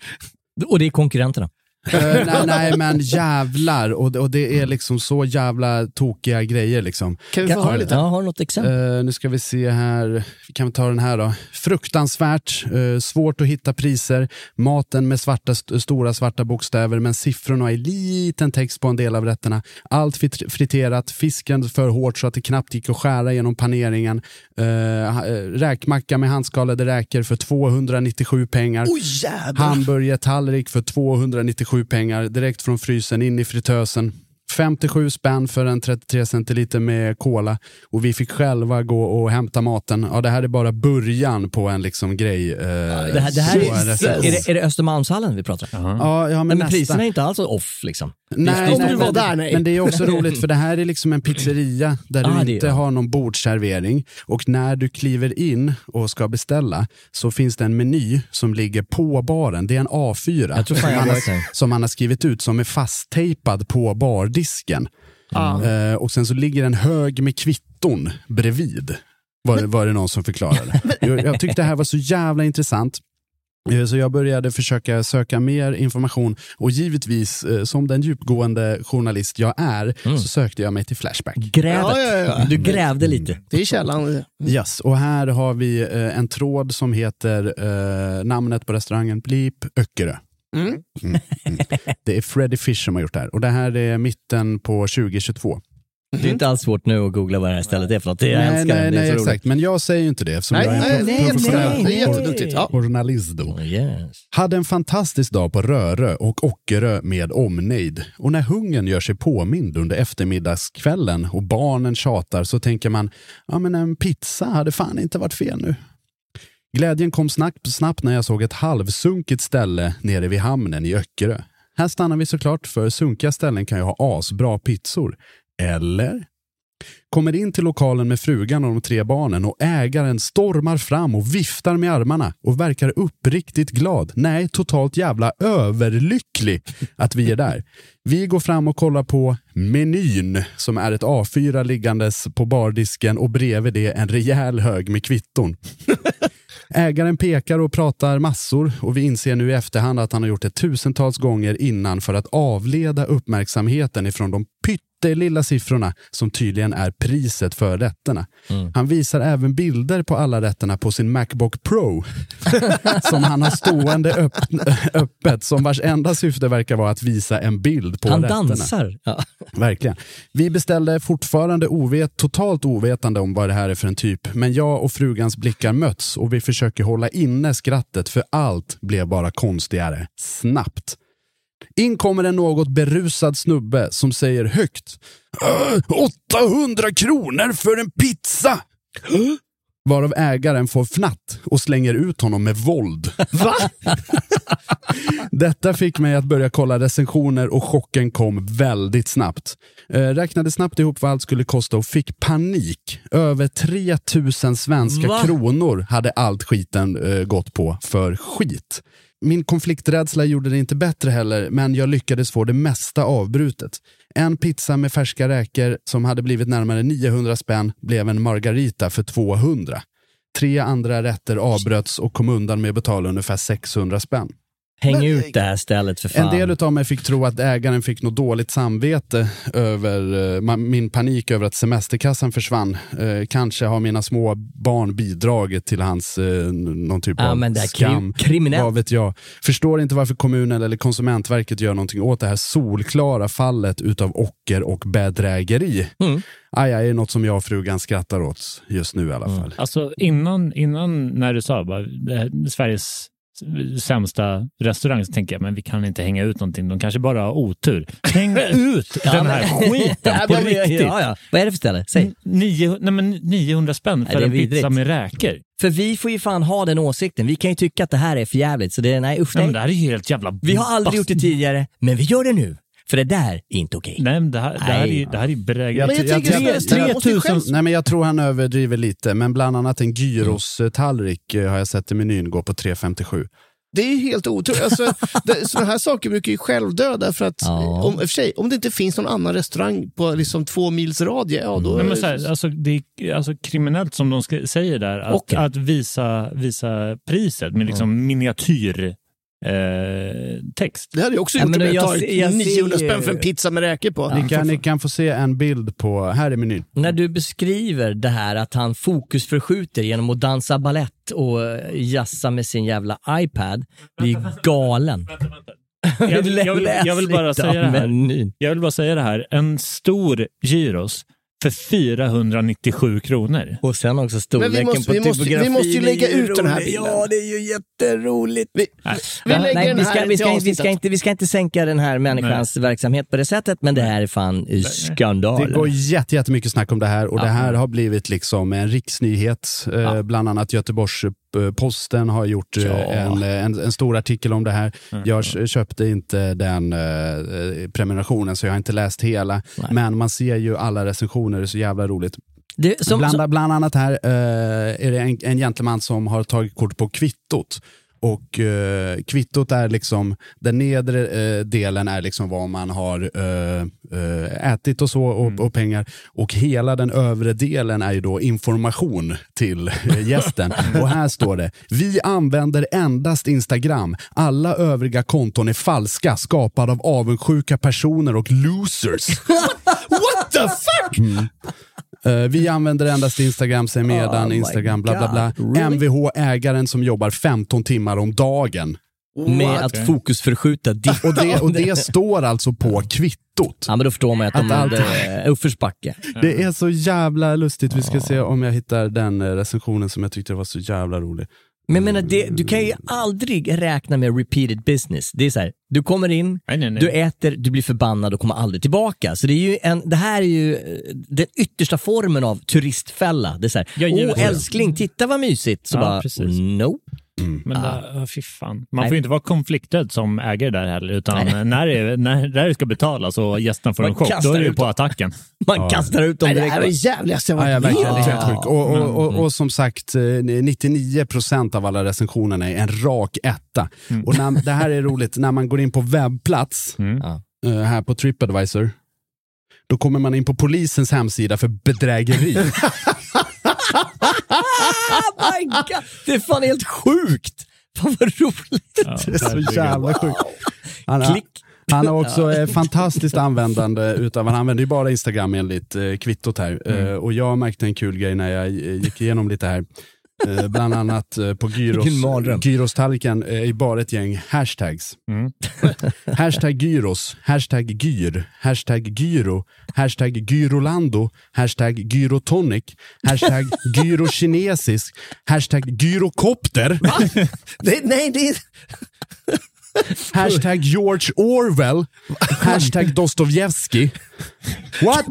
Och det är konkurrenterna. Eh, nej, nej, men jävlar, och, och det är liksom så jävla tokiga grejer liksom. kan vi få höra lite? Ja, har något exempel? Eh, nu ska vi se här. Vi kan ta den här då. Fruktansvärt, eh, svårt att hitta priser. Maten med svarta, st- stora svarta bokstäver men siffrorna i liten text på en del av rätterna. Allt frit- friterat, fisken för hårt så att det knappt gick att skära genom paneringen. Räkmacka med handskalade räkor för 297 pengar. Oj jävlar. Hamburgertallrik för 297 sju pengar direkt från frysen in i fritösen. 57 spänn för en 33 centiliter med cola och vi fick själva gå och hämta maten. Ja, det här är bara början på en liksom grej. Eh, det här, det här är, är, det, är det Östermalmshallen vi pratar om? Ja, ja, men, Men, men priserna är inte alls off liksom. Nej, nej, men, där, nej. men det är också roligt för det här är liksom en pizzeria där Ah, du inte har någon bordsservering och när du kliver in och ska beställa så finns det en meny som ligger på baren. Det är en A4 Jag tror fan som, han har som han har skrivit ut som är fasttejpad på bardisken. Eh, och sen så ligger en hög med kvitton bredvid. Var, det- var det någon som förklarade. jag, jag tyckte det här var så jävla intressant. Eh, Så jag började försöka söka mer information och givetvis, eh, som den djupgående journalist jag är, så sökte jag mig till Flashback. Grävet. Ja, ja, ja. Du grävde lite. Det är källan. Yes, och här har vi en tråd som heter eh, namnet på restaurangen Blip Öckerö. Mm. Mm. Det är Freddy Fish som har gjort det här och det här är mitten på 2022. Det är inte alls svårt nu att googla vad det här stället är för något. Jag nej, älskar nej, det. Det är nej roligt. exakt. Men jag säger ju inte det eftersom Nej, jag är en nej, pro- nej, professionell nej. Ja. journalist. Då. Oh, yes. Hade en fantastisk dag på Rörö och Ockerö med omnejd. Och när hungern gör sig påmind under eftermiddagskvällen och barnen tjatar så tänker man, ja men en pizza hade fan inte varit fel nu. Glädjen kom snabbt, snabbt när jag såg ett halvsunkigt ställe nere vid hamnen i Öckerö. Här stannar vi såklart för sunkiga ställen kan ju ha asbra pizzor. Eller? Kommer in till lokalen med frugan och de tre barnen och ägaren stormar fram och viftar med armarna och verkar uppriktigt glad. Nej, totalt jävla överlycklig att vi är där. Vi går fram och kollar på menyn som är ett A4 liggandes på bardisken och bredvid det en rejäl hög med kvitton. Ägaren pekar och pratar massor och vi inser nu i efterhand att han har gjort det tusentals gånger innan för att avleda uppmärksamheten ifrån de pyttelilla siffrorna som tydligen är priset för rätterna. Han visar även bilder på alla rätterna på sin Macbook Pro som han har stående öpp öppet som vars enda syfte verkar vara att visa en bild på Han rätterna. dansar. Ja. Verkligen. Vi beställde fortfarande ovet, totalt ovetande om vad det här är för en typ, men jag och frugans blickar möts och vi försöker hålla inne skrattet för allt blev bara konstigare, snabbt. In kommer en något berusad snubbe som säger högt "Äh, 800 kronor för en pizza! Varav ägaren får fnatt och slänger ut honom med våld. Va? Detta fick mig att börja kolla recensioner och chocken kom väldigt snabbt. Eh, räknade snabbt ihop vad allt skulle kosta och fick panik. Över 3000 svenska Va? kronor hade allt skiten eh, gått på för skit. Min konflikträdsla gjorde det inte bättre heller, men jag lyckades få det mesta avbrutet. En pizza med färska räkor som hade blivit närmare 900 spänn blev en margarita för 200. Tre andra rätter avbröts och kom undan med att betala ungefär 600 spänn. Häng ut det här stället för fan. En del av mig fick tro att ägaren fick något dåligt samvete över eh, min panik över att semesterkassan försvann. Eh, kanske har mina små barn bidragit till hans eh, någon typ Ja, av men det är skam. krim- kriminellt. Vad vet jag. Förstår inte varför kommunen eller konsumentverket gör någonting åt det här solklara fallet utav ocker och bedrägeri. Mm. Aj, aj, är något som jag och frugan skrattar åt just nu i alla fall. Alltså innan, innan när du sa bara, Sveriges sämsta restaurang så tänker jag men vi kan inte hänga ut någonting. De kanske bara har otur. Häng ut den här skiten på riktigt. Ja, ja. Vad är det för ställe? Säg. Nio, nej men 900 spänn Nej, för är en pizza vidrigt. med räkor. För vi får ju fan ha den åsikten. Vi kan ju tycka att det här är för jävligt. så det är nej usch Nej, nej. men det här är helt jävla... Vi har aldrig bast- gjort det tidigare, men vi gör det nu. För det där är inte okej. Nej, men det här, det här, är, det här är bedrägeri. Men jag Nej, men jag tror han överdriver lite, men bland annat en gyros-tallrik eh, har jag sett i menyn gå på 357. Det är helt otroligt. Alltså, det- såna här saker brukar ju självdöda för att Ja. om, i och för sig, om det inte finns någon annan restaurang på liksom två mils radie, ja då... Nej, men så här, alltså, det är alltså, kriminellt som de ska, säger där, att, Okej. att visa, visa priset med liksom miniatyr eh, text. det hade jag också Ja, gjort men om jag jag jag 900 ser ju- spänn för en pizza med räkor på. Ni, kan, ni kan få se en bild på, här är menyn. När du beskriver det här att han fokusförskjuter genom att dansa ballett och eh, jassa med sin jävla iPad, blir galen. Jag vill, jag vill, jag vill bara säga det här. Jag vill bara säga det här. En stor gyros för 497 kronor. Och sen också storleken vi måste- på vi måste- vi typografin måste ju lägga ut den här bilden. Ja, det är ju jätteroligt. Vi, Nej. Det lägger Nej, ska, vi, till ska, vi, avsnittet. ska inte, vi ska inte sänka den här människans verksamhet på det sättet, men det här är fan Det skandal. går jätte, jättemycket snack om det här och det här har blivit liksom en riksnyhet. Eh, Ja. Bland annat Göteborgs-Posten har gjort eh, Ja. en, en, en stor artikel om det här. Mm. Jag k- köpte inte den eh, prenumerationen så jag har inte läst hela. Nej. Men man ser ju alla recensioner, det är så jävla roligt. Det, som, bland, som, bland annat här eh, är det en, en gentleman som har tagit kort på kvittot. Och eh, kvittot är liksom, den nedre eh, delen är liksom vad man har eh, eh, ätit och så och, och pengar. Och hela den övre delen är ju då information till eh, gästen. och här står det, vi använder endast Instagram. Alla övriga konton är falska, skapade av avundsjuka personer och losers. What the fuck? Eh, vi använder endast Instagram, säger medan Oh Instagram, bla bla bla. Really? Mvh-ägaren som jobbar 15 timmar om dagen. med What? att fokusförskjuta ditt Och det, och det står alltså på kvittot. Ja, men då förstår man att de Att allt- hade uppförsbacke. Det är så jävla lustigt. Vi ska se om jag hittar den eh, recensionen som jag tyckte var så jävla rolig. Men jag menar, det, du kan ju aldrig räkna med repeated business. Det är så här, du kommer in, Nej, nej, nej. du äter, du blir förbannad och kommer aldrig tillbaka. Så det, är ju en, det här är ju eh, den yttersta formen av turistfälla. Det är så här, åh älskling, titta vad mysigt. Så Ja, bara, precis. no. Men ah. fy fan. Man Nej. får ju inte vara konflikträdd som ägare där heller, utan när det, när, det ska betalas och gästerna får Man en chock, kastar då är det på attacken. Man kastar ut dem Nej, det direkt. här är det jävligaste jag Ja, varit ja, med är om. helt sjukt. Och, och, och, och som sagt, eh, 99% av alla recensionerna är en rak etta. Och när, det här är roligt, när man går in på webbplats, Ja. eh, här på Tripadvisor, då kommer man in på polisens hemsida för bedrägeri. my God. Det är fan helt sjukt. Fan vad roligt. Det är så jävla sjukt. Han har, han har också eh, fantastiskt användande utav, han använder ju bara Instagram enligt eh, kvittot här. Eh, och jag märkte en kul grej när jag gick igenom lite här. Eh, bland annat eh, på gyros, gyrostallriken eh, är bara ett gäng hashtags. hashtag gyros, hashtag gyr, hashtag gyro, hashtag gyrolando, hashtag gyrotonic, hashtag gyrokinesisk, hashtag gyrokopter, Det, nej, det är... hashtag George Orwell, hashtag Dostojevskij. What?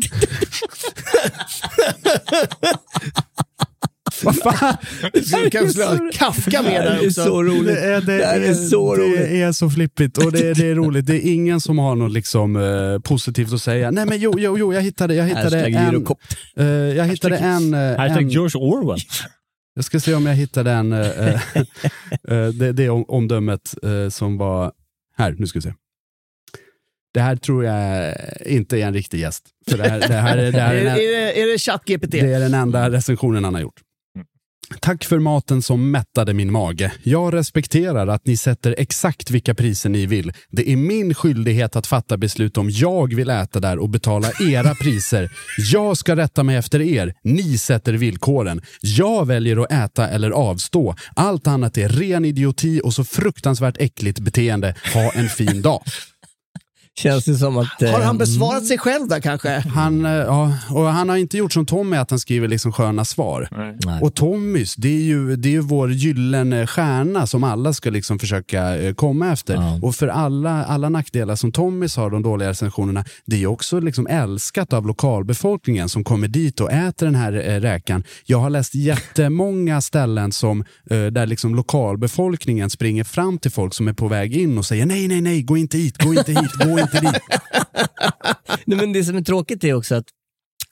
Vad fan? Du kanske skulle ha Kafka med där Det är också. så roligt. Det är, det, Det här är så det roligt. är så flippigt och det, är- det är roligt. Det är ingen som har något liksom, eh, positivt att säga. Nej men jo, jo, jo jag hittade, jag hittade Hashtag en... eh, jag hittade en... eh, Hashtag en George Orwell. jag ska se om jag hittade en... eh, eh, eh, det, det om- omdömet eh, som var... Här, nu ska vi se. Det här tror jag inte är en riktig gäst. För det, här, det, här, är- det, här Är, är, är, det, är det ChatGPT? det är den enda recensionen han har gjort. Tack för maten som mättade min mage. Jag respekterar att ni sätter exakt vilka priser ni vill. Det är min skyldighet att fatta beslut om jag vill äta där och betala era priser. Jag ska rätta mig efter er. Ni sätter villkoren. Jag väljer att äta eller avstå. Allt annat är ren idioti och så fruktansvärt äckligt beteende. Ha en fin dag. Känns det som att... eh, Har han besvarat sig själv där kanske? Han, eh, ja, och han har inte gjort som Tommy, att han skriver liksom sköna svar. Nej. Och Tommys, det är ju, det är ju vår gyllene stjärna som alla ska liksom försöka eh, komma efter. Ja. Och för alla, alla nackdelar som Tommys har, de dåliga recensionerna, det är ju också liksom älskat av lokalbefolkningen som kommer dit och äter den här eh, räkan. Jag har läst jättemånga ställen som, eh, där liksom lokalbefolkningen springer fram till folk som är på väg in och säger nej, nej, nej, gå inte hit, gå inte hit, gå inte dit. Nej, men det som är tråkigt är också att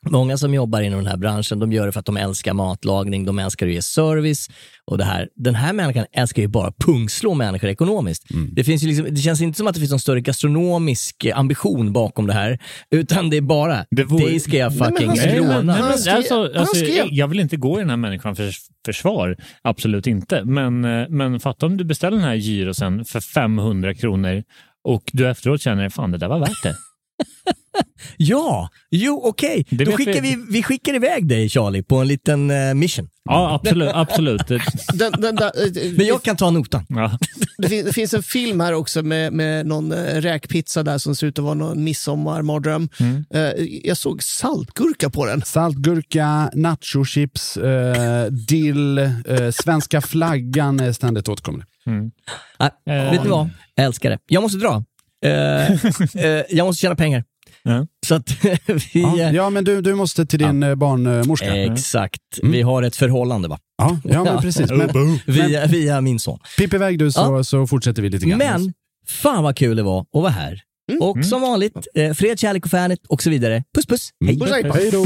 Många som jobbar inom den här branschen, de gör det för att de älskar matlagning, de älskar att ge service. Och det här. Den här människan älskar ju bara pungslå människor ekonomiskt. Det, finns ju liksom, det känns inte som att det finns någon större gastronomisk ambition bakom det här, utan det är bara, Det vore- dig ska jag Nej, men fucking råna. Nej, men, skrev- alltså, alltså, skrev- jag vill inte gå i den här människans förs försvar. Absolut inte. Men, eh, men fatta om du beställer den här gyrosen för 500 kronor och du efteråt känner fan det där var värt det. Ja, jo okej. Det Då skickar vi. vi, skickar iväg dig Charlie på en liten eh, mission. Ja, absolut. absolut. Det- Den, den, där, eh, Men jag kan ta notan. Ja. det, fin- det finns en film här också med, med någon eh, räkpizza där som ser ut att vara någon midsommarmardröm. Eh, jag såg saltgurka på den. Saltgurka, nachochips, eh, dill, eh, svenska flaggan är ständigt återkommande. Nej, Eh. vet du vad? Jag älskar det. Jag måste dra. Eh, eh, jag måste tjäna pengar. Ja. Så att vi... Ja, eh, ja, men du, du måste till din ja. barnmorska. Exakt. Vi har ett förhållande va? Ja, ja, men precis. Men, Via, via min son. pipp iväg du så, Ja. så fortsätter vi lite grann. Men fan vad kul det var att vara här. Och som vanligt, eh, fred, kärlek och fanet och så vidare. Puss puss. Hej. Puss, hej. Hej då!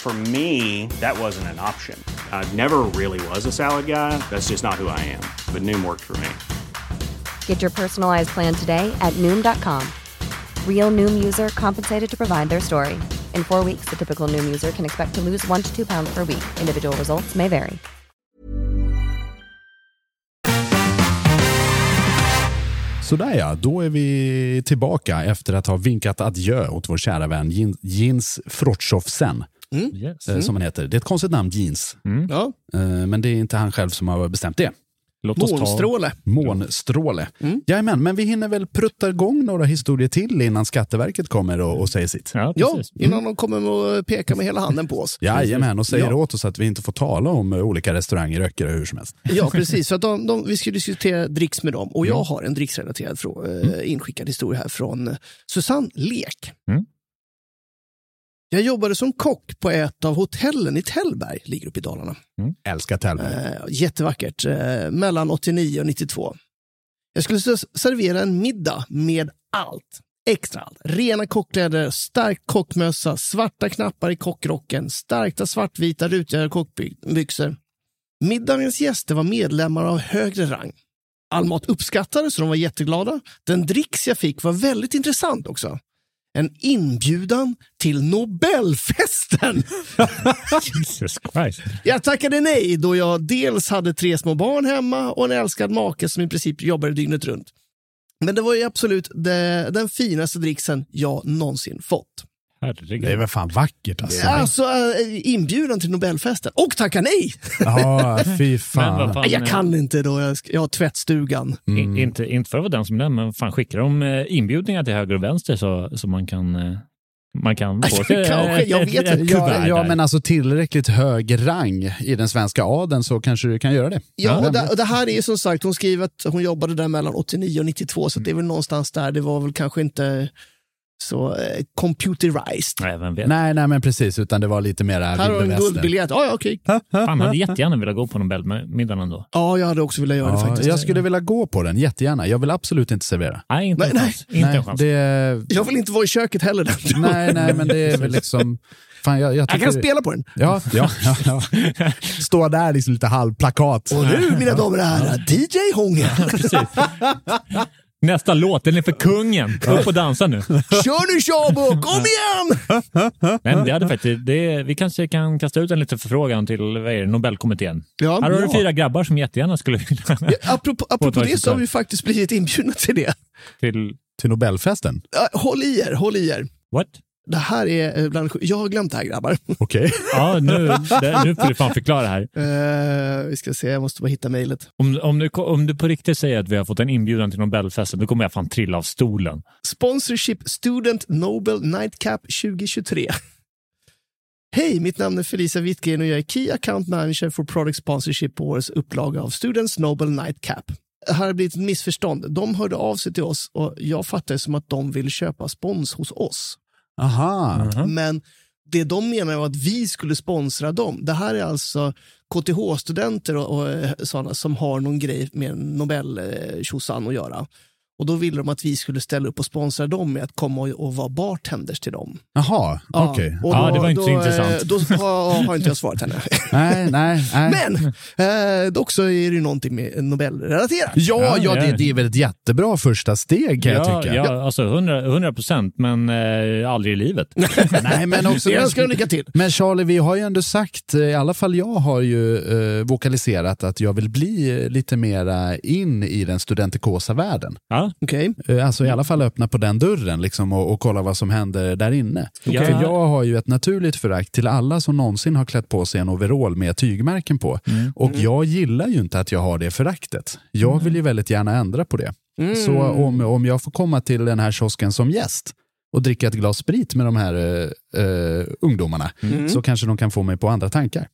For me, that wasn't an option. I never really was a salad guy. That's just not who I am. But Noom worked for me. Get your personalized plan today at Noom.com. Real Noom user compensated to provide their story. In four weeks, the typical Noom user can expect to lose one to two pounds per week. Individual results may vary. Sådär ja, då är vi tillbaka efter att ha vinkat adjö åt vår kära vän Jin- Jins Frotjovsen. Mm. Yes. eh, Som han heter. Det är ett konstigt namn, Jeans. Ja. Eh, Men det är inte han själv som har bestämt det. Låt oss ta... Månstråle. Månstråle. Mm. Jajamän, men vi hinner väl prutta igång några historier till innan Skatteverket kommer och, och säger sitt. Ja, Ja, innan de kommer och pekar med hela handen på oss. Jajamän, och säger Ja. åt oss att vi inte får tala om eh, olika restauranger, Öckerö, hur som helst. Ja, precis. För att de, de, vi ska diskutera dricks med dem och jag har en dricksrelaterad frå- eh, inskickad historia här från Susanne Lek. Mm. Jag jobbade som kock på ett av hotellen i Tällberg, ligger uppe i Dalarna. Älskar Tällberg. Eh, jättevackert. Eh, mellan 89 och 92. Jag skulle servera en middag med allt. Extra allt. Rena kockkläder, starkt kockmössa, svarta knappar i kockrocken, starka svartvita rutiga kockbyxor. Middagens gäster var medlemmar av högre rang. All mat uppskattades så de var jätteglada. Den dricks jag fick var väldigt intressant också. En inbjudan till Nobelfesten. Jesus Christ. Jag tackade nej då jag dels hade tre små barn hemma och en älskad make som i princip jobbade dygnet runt. Men det var ju absolut det, den finaste dricksen jag någonsin fått. Herregud. Det är väl fan vackert alltså. Alltså äh, inbjudan till Nobelfesten. Och tacka nej! Ja, fy Men fan. vad fan, jag kan inte då, jag, ska, jag har tvättstugan. I- Inte, inte för att vara den som den, men fan skickar de eh, inbjudningar till höger och vänster så, så man kan eh, man kan få sig Kanske, jag vet ett, ett. Ja, ja, men alltså tillräckligt hög rang i den svenska adeln så kanske du kan göra det. Ja, och det, och det här är ju som sagt, hon skriver att hon jobbade där mellan 89 och 92, så det är väl någonstans där. Det var väl kanske inte så eh, computerized. Nej, vem vet. Nej, nej, men precis, utan det var lite mera Här har du en guldbiljett. Ja, ja, okej. Fan, hade jättegärna velat gå på Nobelmiddagen ändå. Ja, jag hade också velat göra det Ja, faktiskt. jag skulle vilja gå på den, jättegärna. Jag vill absolut inte servera. Nej, inte Nej, en chans. Inte nej, chans. det, Jag vill inte vara i köket heller. Den nej, nej, men det är väl liksom... Fan, jag, jag, Jag tycker kan spela på den. Ja, ja, ja, ja. Stå där liksom lite halvplakat. Och nu, mina damer och herrar, DJ Hånge. Nästa låt, den är för kungen. Upp och dansa nu. Kör nu Shabuk, kom igen! Men det hade faktiskt, det, vi kanske kan kasta ut en liten förfrågan till vad är det, Nobelkommittén. Ja, Här har du fyra grabbar som jättegärna skulle vilja Ja, apropå apropå det så har vi faktiskt blivit inbjudna till det. till... Till Nobelfesten? Ja, Håll i er, håll i er. What? Det här är eh, bland Jag har glömt det här grabbar. Okej. Ja, nu, det, nu får du fan förklara här. Eh, vi ska se, jag måste bara hitta mejlet. Om, om, du, om du på riktigt säger att vi har fått en inbjudan till Nobelfesten, då kommer jag fan trilla av stolen. Sponsorship Student Nobel Nightcap 2023. Hej, mitt namn är Felicia Wittgren och jag är Key Account Manager för Product Sponsorship på årets upplaga av Students Nobel Nightcap. Det här har blivit ett missförstånd. De hörde av sig till oss och jag fattar det som att de vill köpa spons hos oss. Aha. Men det de menar var att vi skulle sponsra dem. Det här är alltså KTH-studenter och, och eh, sådana som har någon grej med nobel eh, att göra. Och då ville de att vi skulle ställa upp och sponsra dem med att komma och, och vara bartenders till dem. Jaha, Ja, okej. och Ja, då- det var inte så då, intressant. eh, Då har, har inte jag svarat henne. Nej, nej, nej. Men eh, dock så är det ju någonting med Nobelrelaterat. Ja, ja, Ja, det, ja. det är väl ett jättebra första steg kan jag ja, tycka. ja, alltså 100, 100 procent, men eh, aldrig i livet. Nej, men också, Jag önskar lycka till. Men Charlie, vi har ju ändå sagt, eh, i alla fall jag har ju eh, vokaliserat att jag vill bli eh, lite mera in i den studentikosa världen. Ja, Okej. Eh, Alltså i alla fall öppna på den dörren liksom, och, och kolla vad som händer där inne. Okej. För jag har ju ett naturligt förakt till alla som någonsin har klätt på sig en overall med tygmärken på. Mm. Och jag gillar ju inte att jag har det föraktet. Jag vill ju väldigt gärna ändra på det. Mm. Så om, om jag får komma till den här kiosken som gäst och dricka ett glas sprit med de här eh, eh, ungdomarna Mm. så kanske de kan få mig på andra tankar.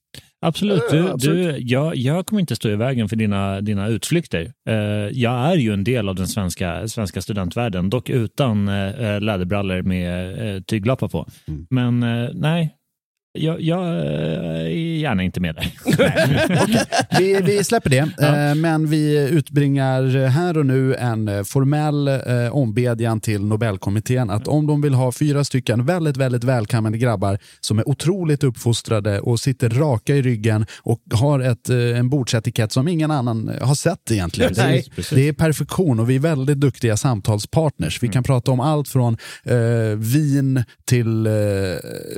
Absolut. Du, Ja, absolut. Du, jag, jag kommer inte stå i vägen för dina, dina utflykter. Eh, jag är ju en del av den svenska, svenska studentvärlden, dock utan eh, läderbrallor med eh, tyglappar på. Mm. Men eh, nej, jag, jag eh, är gärna inte med dig. Vi, vi släpper det, eh, men vi utbringar här och nu en formell eh, ombedjan till Nobelkommittén att om de vill ha fyra stycken väldigt, väldigt välkammade grabbar som är otroligt uppfostrade och sitter raka i ryggen och har ett, en bordsetikett som ingen annan har sett egentligen. Det är, Precis, precis. det är perfektion och vi är väldigt duktiga samtalspartners. Vi kan prata om allt från eh, vin till eh,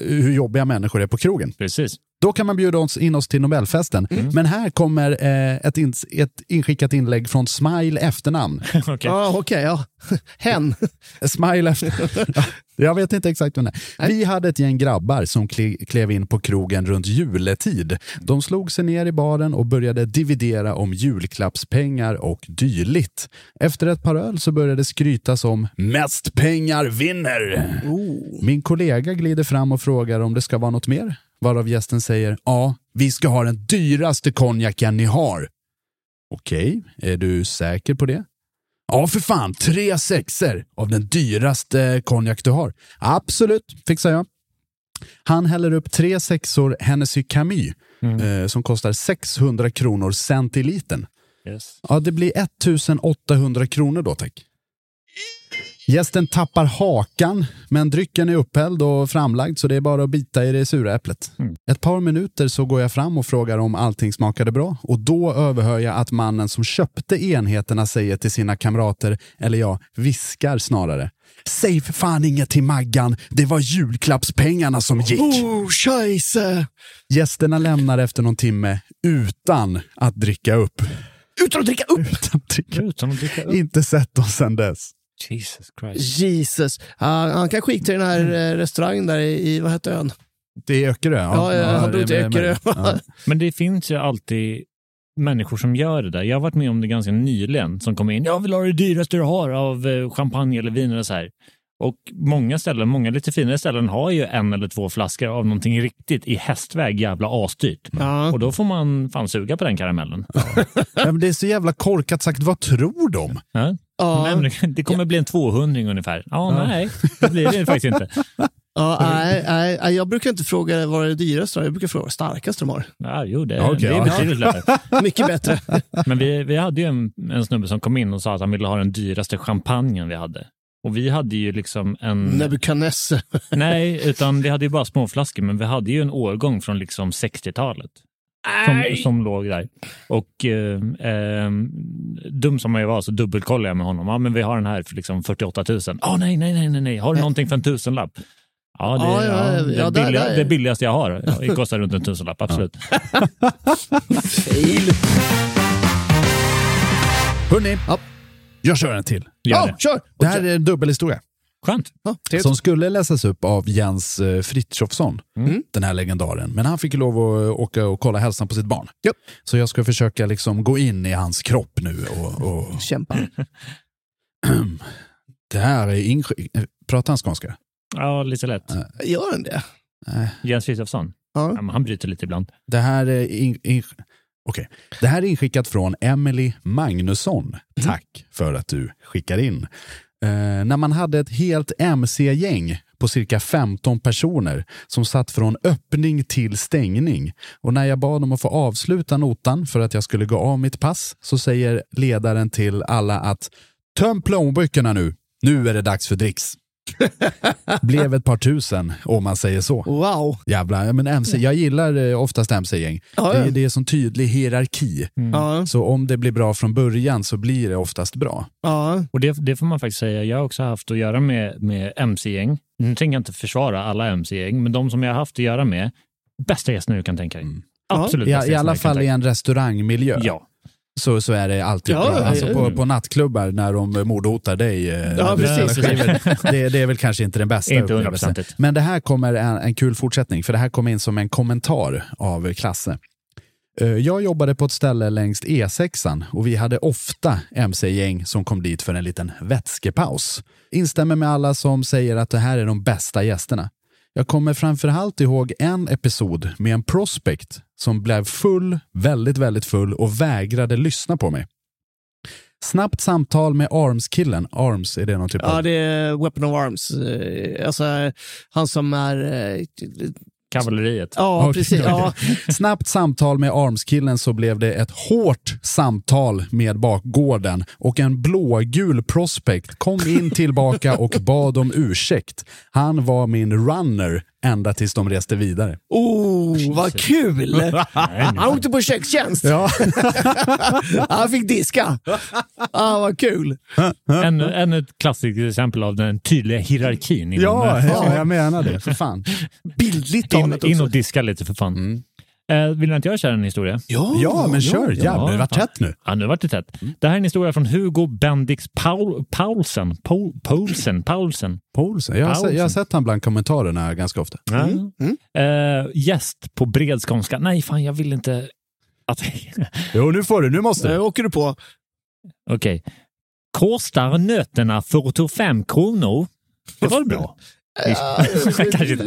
hur jobbiga människor är på krogen. Precis. Då kan man bjuda oss in oss till Nobelfesten. Men här kommer eh, ett, ins- ett inskickat inlägg från Smile efternamn. Okej. Ja, okej. ja. Hen. Smile efter... Ja, Jag vet inte exakt vem det är. Vi hade ett gäng grabbar som kle- klev in på krogen runt juletid. De slog sig ner i baren och började dividera om julklappspengar och dylikt. Efter ett par öl så började det skrytas om mest pengar vinner. Min kollega glider fram och frågar om det ska vara något mer. Varav gästen säger ja, vi ska ha den dyraste konjaken ni har. Okej, är du säker på det? Ja, för fan. Tre sexer av den dyraste konjak du har. Absolut, fixar jag. Han häller upp tre sexor Hennessy Camus eh, som kostar 600 kronor centilitern. Yes. Ja, det blir 1800 kronor då, tack. Gästen tappar hakan, men drycken är upphälld och framlagd så det är bara att bita i det sura äpplet. Ett par minuter så går jag fram och frågar om allting smakade bra och då överhör jag att mannen som köpte enheterna säger till sina kamrater, eller ja, viskar snarare. Säg för fan inget till Maggan, det var julklappspengarna som gick. Oh, scheisse! Gästerna lämnar efter någon timme utan att dricka upp. Utan att dricka upp! Utan att dricka. Utan att dricka upp. Inte sett dem sedan dess. Jesus Christ. Jesus. Ja, han kanske gick till den här eh, restaurangen där i, i vad hette ön? Det är Öckerö? Ja, ja, han till är Öckerö. Ja. Men det finns ju alltid människor som gör det där. Jag har varit med om det ganska nyligen som kommer in. Jag vill ha det dyraste du har av eh, champagne eller vin eller så här. Och många ställen, många lite finare ställen har ju en eller två flaskor av någonting riktigt i hästväg jävla asdyrt. Ja. Och då får man fan suga på den karamellen. Ja, men det är så jävla korkat sagt. Vad tror de? Ja? Ja. Men det kommer bli en 200 ungefär. Ja, nej, det blir det faktiskt inte. Ja, nej, nej, nej, jag brukar inte fråga vad är det dyraste Jag brukar fråga vad starkaste de har. Ja, jo, det, Okej, det är ja. betydligt lättare. Mycket bättre. Men vi, vi hade ju en, en snubbe som kom in och sa att han ville ha den dyraste champagnen vi hade. Och vi hade ju liksom en... Nebuchadnezzar. Nej, utan vi hade ju bara småflaskor, men vi hade ju en årgång från liksom 60-talet. Som, som låg där. Och eh, eh, dum som jag var så dubbelkollade jag med honom. Ja, men vi har den här för liksom 48 000. Ah, nej, nej, nej, nej, nej. Har du någonting för en tusenlapp? Ja, det, Ja, ja, ja, det, ja, billiga, där- det billigaste jag har. Ja, det kostar runt en tusenlapp, absolut. Fail. Hörni, jag kör en till. Gör Ja, det. kör! Det här är en dubbelhistoria. Skönt. Ja. Som skulle läsas upp av Jens eh, Frithiofsson, den här legendaren. Men han fick lov att åka och kolla hälsan på sitt barn. Ja. Så jag ska försöka liksom gå in i hans kropp nu. Och, och... Kämpa. Det här är insk- eh, Pratar han skånska? Ja, lite lätt. Gör den det? Jens Frithiofsson. Ja. Ja, han bryter lite ibland. Det här är, in, in, Okej. det här är inskickat från Emily Magnusson. Tack för att du skickar in. Eh, när man hade ett helt MC-gäng på cirka 15 personer som satt från öppning till stängning. Och när jag bad dem att få avsluta notan för att jag skulle gå av mitt pass så säger ledaren till alla att Töm plånböckerna nu. Nu är det dags för dricks. Blev ett par tusen om man säger så. Wow. Jävlar, men MC, jag gillar eh, oftast MC-gäng. Ja, ja. Det, det är sån tydlig hierarki. Ja. Så om det blir bra från början så blir det oftast bra. Ja. Och det, det får man faktiskt säga. Jag har också haft att göra med, med MC-gäng. Nu tänker jag inte försvara alla MC-gäng, men de som jag har haft att göra med, bästa gästerna du kan tänka dig. Absolut I, I alla fall i en restaurangmiljö. Ja. Så, så är det alltid Ja, bra. Alltså på, på nattklubbar när de mordhotar dig. eh, Ja, precis. Det, är väl, det, är väl kanske inte den bästa Inte upplevelsen. Men det här kommer en, en kul fortsättning, för det här kom in som en kommentar av Klasse. Eh, Jag jobbade på ett ställe längs E6 och vi hade ofta MC-gäng som kom dit för en liten vätskepaus. Instämmer med alla som säger att det här är de bästa gästerna. Jag kommer framförallt ihåg en episod med en prospect som blev full, väldigt, väldigt full och vägrade lyssna på mig. Snabbt samtal med Arms-killen. Arms, är det någon typ Ja, av... det är Weapon of Arms. Eh, Alltså, han som är... Kavalleriet. Ja, precis. Ja. Snabbt samtal med Arms-killen så blev det ett hårt samtal med bakgården och en blågul prospect kom in tillbaka och bad om ursäkt. Han var min runner ända tills de reste vidare. Oh, vad kul! Han åkte på kökstjänst. Ja. Han fick diska. Ah, vad kul. Ännu, ännu ett klassiskt exempel av den tydliga hierarkin. inom Ja, ja, jag menar det. För fan. Bildligt In, talat in också. och diska lite för fan. Mm. Eh, vill du inte jag köra en historia? Ja, Ja, men kör. Jävlar, det vart tätt nu. Ja, nu vart det tätt. Det här är en historia från Hugo Bendix Paul, Paulsen. Paul, Paulsen. Paulsen. Paulsen. Jag har, se- jag har sett han bland kommentarerna ganska ofta. Mm. Eh, gäst på bred skånska. Nej, fan jag vill inte att... Jo, nu får du. Nu måste Nu du. åker du på. Okej. Kostar nötterna 45 kronor? Det var bra? Kanske inte.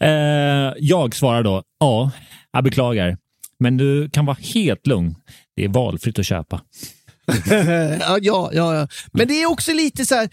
Eh, jag svarar då, ja, jag beklagar. Men du kan vara helt lugn. Det är valfritt att köpa. ja, ja, ja. Men det är också lite så här...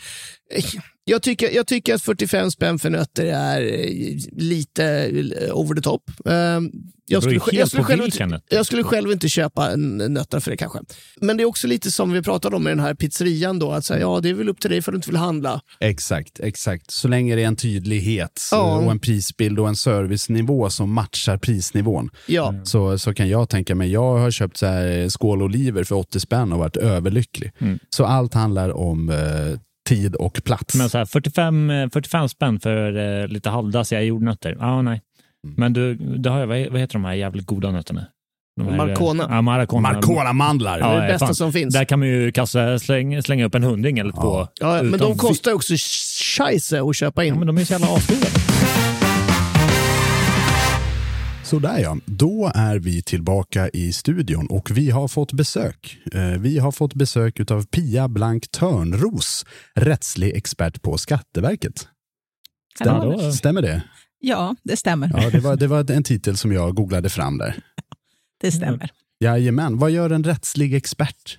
Eh, eh, Jag tycker, jag tycker att 45 spänn för nötter är eh, lite eh, over the top. Ehm, Jag skulle, jag, skulle själv inte, jag skulle själv inte köpa en nötter för det kanske. Men det är också lite som vi pratade om med den här pizzerian då, att säga, ja det är väl upp till dig för att du inte vill handla. Exakt, exakt. Så länge det är en tydlighet Ja. och en prisbild och en servicenivå som matchar prisnivån. Ja. Så, så kan jag tänka mig, jag har köpt så här skål oliver för 80 spänn och varit överlycklig. Mm. Så allt handlar om eh, tid och plats. Men så här, 45, eh, 45 spänn för eh, lite halvdassiga jordnötter. Ja, nej. Mm. Men du, det har jag, vad heter de här jävligt goda nötterna? Här, eh, Marcona. Ja, Marcona. Marcona-mandlar. Det är det bästa fan. som finns. Där kan man ju kasta, slänga, slänga upp en hundring eller två. Ja, men utan de kostar också scheisse att köpa in. Ja, men de är så jävla asdyra. Sådär ja, då är vi tillbaka i studion och vi har fått besök. Eh, Vi har fått besök av Pia Blank Törnros, rättslig expert på Skatteverket. Stämmer, stämmer det? Ja, det stämmer. Ja, det var, det var en titel som jag googlade fram där. Det stämmer. Jajamän, vad gör en rättslig expert?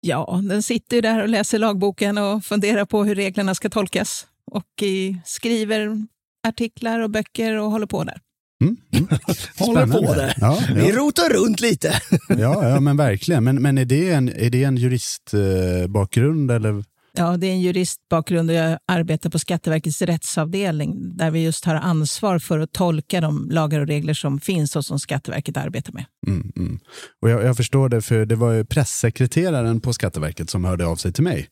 Ja, den sitter ju där och läser lagboken och funderar på hur reglerna ska tolkas. Och skriver artiklar och böcker och håller på där. Håller på där. Ja, Vi ja. rotar runt lite. ja, ja men verkligen. Men, men är det en, är det en juristbakgrund eller? Ja, det är en juristbakgrund och jag arbetar på Skatteverkets rättsavdelning där vi just har ansvar för att tolka de lagar och regler som finns och som Skatteverket arbetar med. Mm, mm. Och jag, jag förstår det, för det var ju pressekreteraren på Skatteverket som hörde av sig till mig.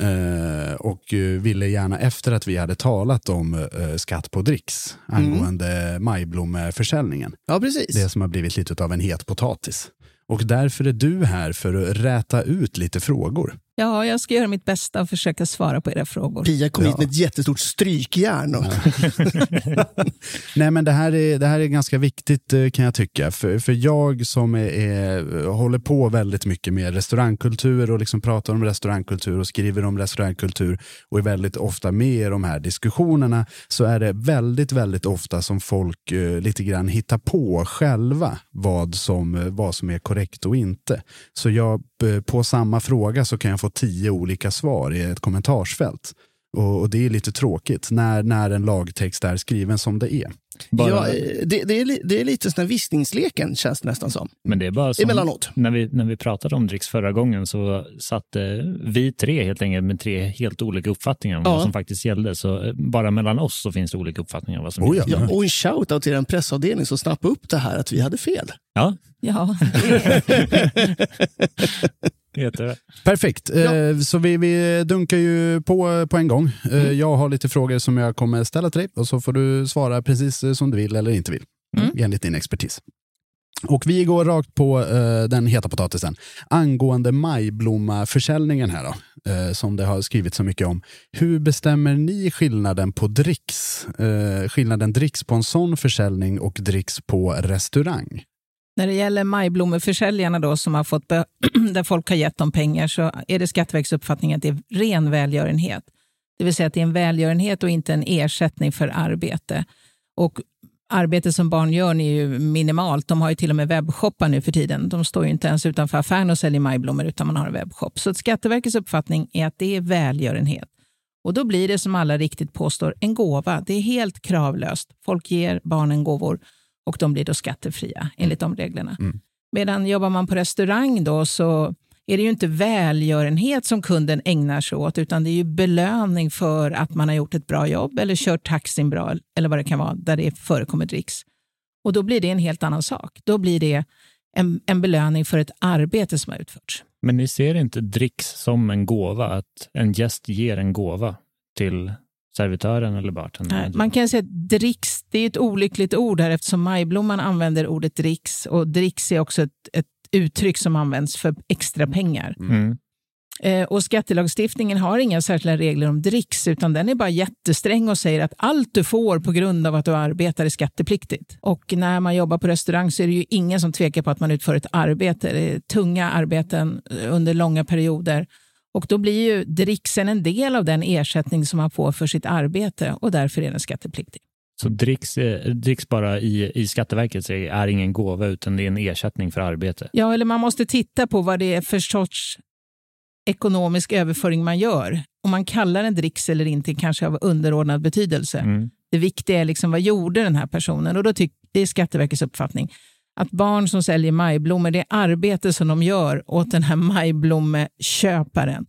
Eh, och eh, ville gärna efter att vi hade talat om eh, skatt på dricks angående majblommeförsäljningen. Ja, precis. Det som har blivit lite av en het potatis. Och därför är du här för att räta ut lite frågor. Ja, jag ska göra mitt bästa och försöka svara på era frågor. Pia kom hit Ja. med ett jättestort strykjärn. Och... Nej men det här, är, det här är ganska viktigt eh, kan jag tycka. För, för jag som är, är, håller på väldigt mycket med restaurangkultur och liksom pratar om restaurangkultur och skriver om restaurangkultur och är väldigt ofta med i de här diskussionerna så är det väldigt, väldigt ofta som folk eh, lite grann hittar på själva vad som, vad som är korrekt och inte. Så jag, eh, på samma fråga så kan jag få tio olika svar i ett kommentarsfält. Och, och det är lite tråkigt när, när en lagtext är skriven som det är. Bara- Ja, eh, det, det, är, det är lite sån här viskningsleken känns det nästan som. Men det är bara som, Emellanåt. När vi, när vi pratade om dricks förra gången så satte vi tre helt enkelt med tre helt olika uppfattningar om Ja. vad som faktiskt gällde. Så eh, bara mellan oss så finns det olika uppfattningar om vad som Oh ja. Ja, och en shoutout till en pressavdelning som snappade upp det här att vi hade fel. Ja, Ja, jättebra. Perfekt, eh, så vi, vi dunkar ju på på en gång. Eh, Jag har lite frågor som jag kommer ställa till dig och så får du svara precis eh, som du vill eller inte vill, enligt din expertis. Och vi går rakt på den heta potatisen. Angående majblommaförsäljningen här då, som det har skrivits så mycket om. Hur bestämmer ni skillnaden på dricks? Skillnaden dricks på en sån försäljning och dricks på restaurang? När det gäller majblommeförsäljarna då, som har fått där folk har gett dem pengar så är det Skatteverkets uppfattning att det är ren välgörenhet. Det vill säga att det är en välgörenhet och inte en ersättning för arbete. Och arbete som barn gör är ju minimalt. De har ju till och med webbshoppar nu för tiden. De står ju inte ens utanför affären och säljer majblommor utan man har en webbshop. Så Skatteverkets uppfattning är att det är välgörenhet. Och då blir det som alla riktigt påstår en gåva. Det är helt kravlöst. Folk ger barnen gåvor och de blir då skattefria enligt de reglerna. Medan jobbar man på restaurang då så är det ju inte välgörenhet som kunden ägnar sig åt utan det är ju belöning för att man har gjort ett bra jobb eller kört taxin bra eller vad det kan vara där det förekommer dricks. Och då blir det en helt annan sak. Då blir det en, en belöning för ett arbete som har utförts. Men ni ser inte dricks som en gåva? Att en gäst ger en gåva till servitören eller bartendern? Man kan säga att dricks, det är ett olyckligt ord här eftersom majblomman använder ordet dricks och dricks är också ett, ett uttryck som används för extra pengar. Mm. Eh, och Skattelagstiftningen har inga särskilda regler om dricks utan den är bara jättesträng och säger att allt du får på grund av att du arbetar är skattepliktigt. Och när man jobbar på restaurang så är det ju ingen som tvekar på att man utför ett arbete. Det är tunga arbeten eh, under långa perioder. Och då blir ju dricksen en del av den ersättning som man får för sitt arbete och därför är den skattepliktig. Så dricks, eh, dricks bara i, i Skatteverket är ingen gåva utan det är en ersättning för arbete? Ja, eller man måste titta på vad det är för sorts ekonomisk överföring man gör. Om man kallar en dricks eller inte kanske av underordnad betydelse. Mm. Det viktiga är liksom vad gjorde den här personen? Och då tycker det är Skatteverkets uppfattning att barn som säljer majblommor, det arbete som de gör åt den här majblommeköparen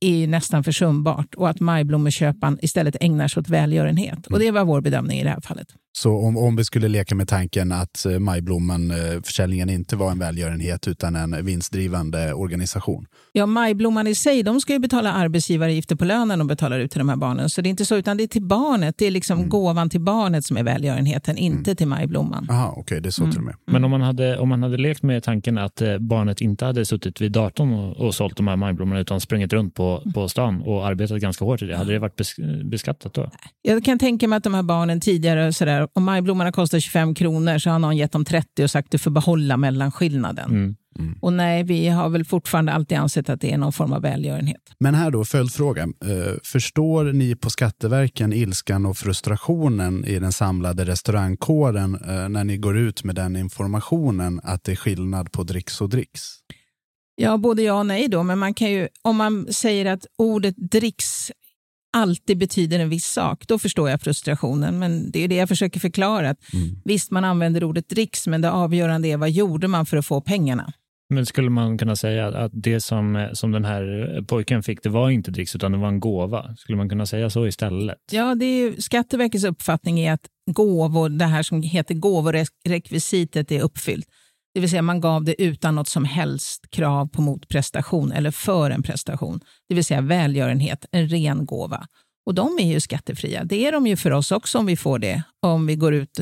är nästan försumbart och att majblommeköparen istället ägnar sig åt välgörenhet. Och det var vår bedömning i det här fallet. Så om, om vi skulle leka med tanken att eh, majblomman, eh, försäljningen inte var en välgörenhet utan en vinstdrivande organisation. Ja, majblomman i sig, de ska ju betala arbetsgivaravgifter på lönen de betalar ut till de här barnen. Så det är inte så, utan det är till barnet. Det är liksom gåvan till barnet som är välgörenheten, inte till majblomman. Okej, det är så Mm. till och med. Men om man, hade, om man hade lekt med tanken att eh, barnet inte hade suttit vid datorn och, och sålt de här majblommorna utan sprungit runt på, på stan och arbetat ganska hårt i det, hade det varit bes, beskattat då? Jag kan tänka mig att de här barnen tidigare, sådär, om majblommorna kostar 25 kronor så har någon gett dem 30 och sagt du får behålla mellanskillnaden. Mm. Och nej, vi har väl fortfarande alltid ansett att det är någon form av välgörenhet. Men här då, följdfråga. Eh, förstår ni på Skatteverken ilskan och frustrationen i den samlade restaurangkåren eh, när ni går ut med den informationen att det är skillnad på dricks och dricks? Ja, både ja och nej då, men man kan ju, om man säger att ordet dricks alltid betyder en viss sak, då förstår jag frustrationen. Men det är det jag försöker förklara. Att Visst, man använder ordet dricks, men det avgörande är vad gjorde man för att få pengarna? Men skulle man kunna säga att det som, som den här pojken fick, det var inte dricks utan det var en gåva? Skulle man kunna säga så istället? Ja, det är ju, Skatteverkets uppfattning är att gåvor, det här som heter gåvorekvisitet är uppfyllt. Det vill säga man gav det utan något som helst krav på motprestation eller för en prestation. Det vill säga välgörenhet, en ren gåva. Och de är ju skattefria. Det är de ju för oss också om vi får det. Om vi går ut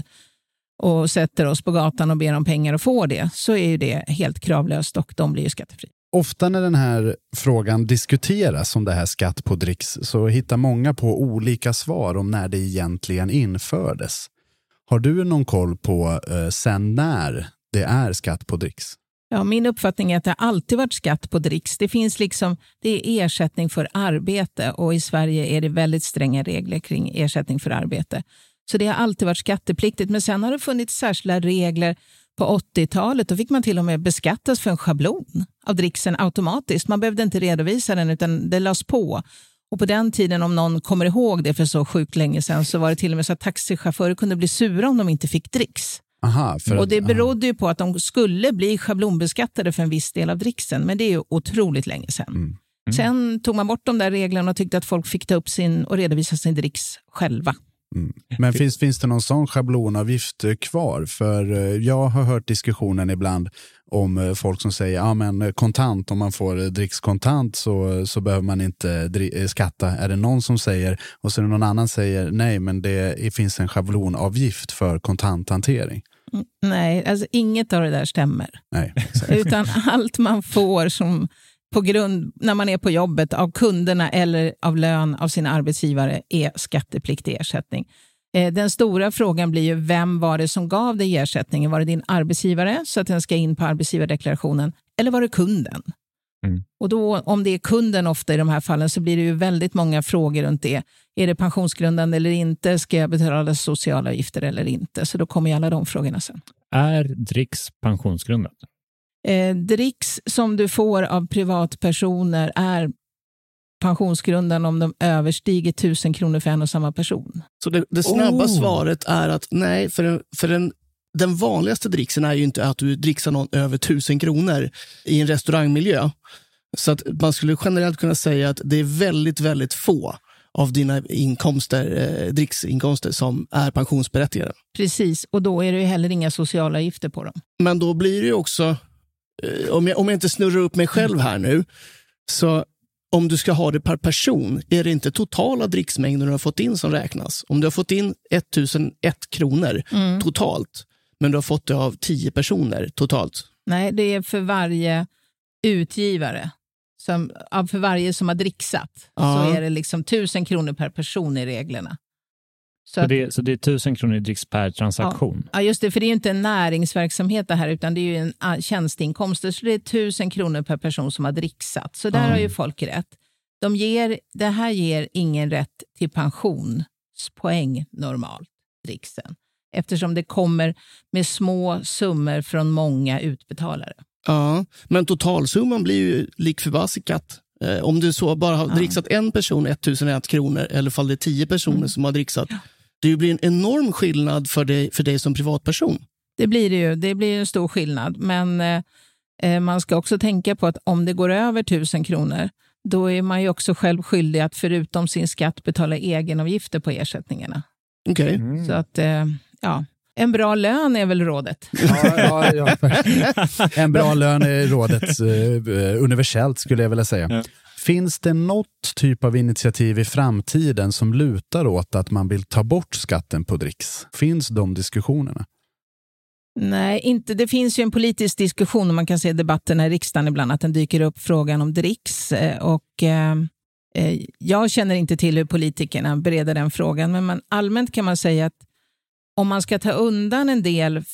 och sätter oss på gatan och ber om pengar och får det, så är ju det helt kravlöst och de blir ju skattefria. Ofta när den här frågan diskuteras om det här skatt på dricks så hittar många på olika svar om när det egentligen infördes. Har du någon koll på eh, sen när det är skatt på dricks? Ja, min uppfattning är att det alltid varit skatt på dricks. Det finns liksom, det är ersättning för arbete och i Sverige är det väldigt stränga regler kring ersättning för arbete. Så det har alltid varit skattepliktigt. Men sen har det funnits särskilda regler på 80-talet. Då fick man till och med beskattas för en schablon av dricksen automatiskt. Man behövde inte redovisa den utan det lades på. Och på den tiden, om någon kommer ihåg det för så sjukt länge sedan, så var det till och med så att taxichaufförer kunde bli sura om de inte fick dricks. Aha, för och det att, berodde ju på att de skulle bli schablonbeskattade för en viss del av dricksen, men det är ju otroligt länge sedan. Mm. Sen tog man bort de där reglerna och tyckte att folk fick ta upp sin och redovisa sin dricks själva. Mm. Men finns, finns det någon sån schablonavgift eh, kvar? För eh, jag har hört diskussionen ibland om eh, folk som säger ja, men kontant, om man får dricks kontant så, så behöver man inte skatta. Är det någon som säger, och så är det någon annan säger nej, men det finns en schablonavgift för kontanthantering. Nej, alltså inget av det där stämmer. Nej, Utan allt man får som på grund, när man är på jobbet av kunderna eller av lön av sina arbetsgivare är skattepliktig ersättning. Eh, Den stora frågan blir ju vem var det som gav dig ersättningen? Var det din arbetsgivare så att den ska in på arbetsgivardeklarationen eller var det kunden? Och då, om det är kunden ofta i de här fallen så blir det ju väldigt många frågor runt det. Är det pensionsgrundande eller inte? Ska jag betala sociala avgifter eller inte? Så då kommer ju alla de frågorna sen. Är dricks pensionsgrundat? Eh, dricks som du får av privatpersoner är pensionsgrundande om de överstiger 1000 kronor för en och samma person. Så det, det snabba Oh. svaret är att nej, för, en, för en, den vanligaste dricksen är ju inte att du dricksar någon över 1000 kronor i en restaurangmiljö. Så att man skulle generellt kunna säga att det är väldigt, väldigt få av dina inkomster, eh, dricksinkomster som är pensionsberättigade. Precis, och då är det ju heller inga sociala avgifter på dem. Men då blir det ju också, eh, om jag, om jag inte snurrar upp mig själv här nu, så om du ska ha det per person, är det inte totala dricksmängden du har fått in som räknas? Om du har fått in 1001 kronor Mm. totalt, men du har fått det av 10 personer totalt. Nej, det är för varje utgivare. Som, för varje som har dricksat Ja. så är det liksom 1000 kronor per person i reglerna. Så Så, att- det, så det är 1000 kronor i dricks per transaktion? Ja, just det, för det är ju inte en näringsverksamhet det här, utan det är ju en tjänsteinkomster. Så det är 1000 kronor per person som har dricksat. Så där Ja. har ju folk rätt. De ger, det här ger ingen rätt till pensionspoäng normalt, dricksen. Eftersom det kommer med små summor från många utbetalare. Ja, men totalsumman blir ju lik förbasikat. Eh, om du så bara har Ja. dricksat en person 1001 kronor eller fall det är 10 personer Mm. som har dricksat. Det blir en enorm skillnad för dig, för dig som privatperson. Det blir det ju. Det blir en stor skillnad. Men eh, eh, man ska också tänka på att om det går över 1000 kronor, då är man ju också själv skyldig att förutom sin skatt betala egenavgifter på ersättningarna. Okej. Så att, eh, ja, en bra lön är väl rådet. Ja, ja, En bra lön är rådet eh, universellt skulle jag vilja säga. Finns det något typ av initiativ i framtiden som lutar åt att man vill ta bort skatten på dricks? Finns de diskussionerna? Nej, inte. det finns ju en politisk diskussion och man kan se i debatterna i riksdagen ibland att den dyker upp frågan om dricks. eh, Och, eh, eh, jag känner inte till hur politikerna bereder den frågan, men man, allmänt kan man säga att om man ska ta undan en del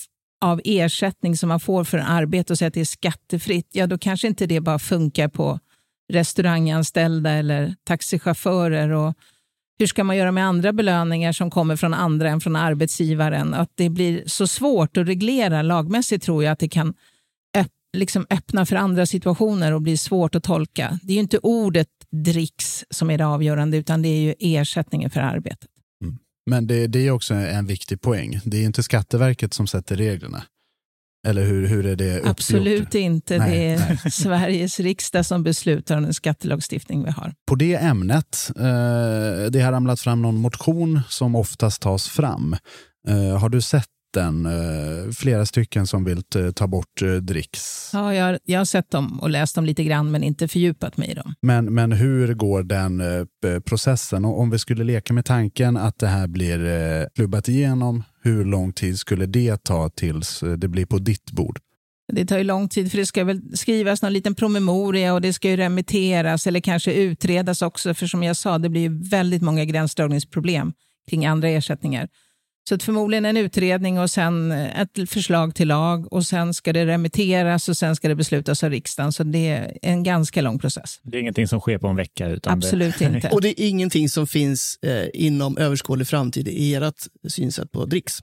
av ersättning som man får för arbete och säga att det är skattefritt, ja då kanske inte det bara funkar på restauranganställda eller taxichaufförer. Och hur ska man göra med andra belöningar som kommer från andra än från arbetsgivaren? Att det blir så svårt att reglera lagmässigt tror jag att det kan öpp, liksom öppna för andra situationer och bli svårt att tolka. Det är ju inte ordet dricks som är det avgörande, utan det är ju ersättningen för arbetet. Men det, det är också en viktig poäng. Det är inte Skatteverket som sätter reglerna. Eller hur, hur är det uppgjort? Absolut inte. Nej, det är nej. Sveriges riksdag som beslutar om den skattelagstiftning vi har. På det ämnet, eh, det har ramlat fram någon motion som oftast tas fram. Eh, har du sett den? Eh, flera stycken som vill ta bort eh, dricks. Ja, jag, jag har sett dem och läst dem lite grann, men inte fördjupat mig i dem. Men, men hur går den eh, processen? Och om vi skulle leka med tanken att det här blir klubbat igenom, hur lång tid skulle det ta tills det blir på ditt bord? Det tar ju lång tid för det ska väl skrivas någon liten promemoria och det ska ju remitteras eller kanske utredas också. För som jag sa, det blir ju väldigt många gränsdragningsproblem kring andra ersättningar. Så att förmodligen en utredning och sen ett förslag till lag och sen ska det remitteras och sen ska det beslutas av riksdagen. Så det är en ganska lång process. Det är ingenting som sker på en vecka? Utan Absolut det... inte. Och det är ingenting som finns eh, inom överskådlig framtid i ert synsätt på dricks.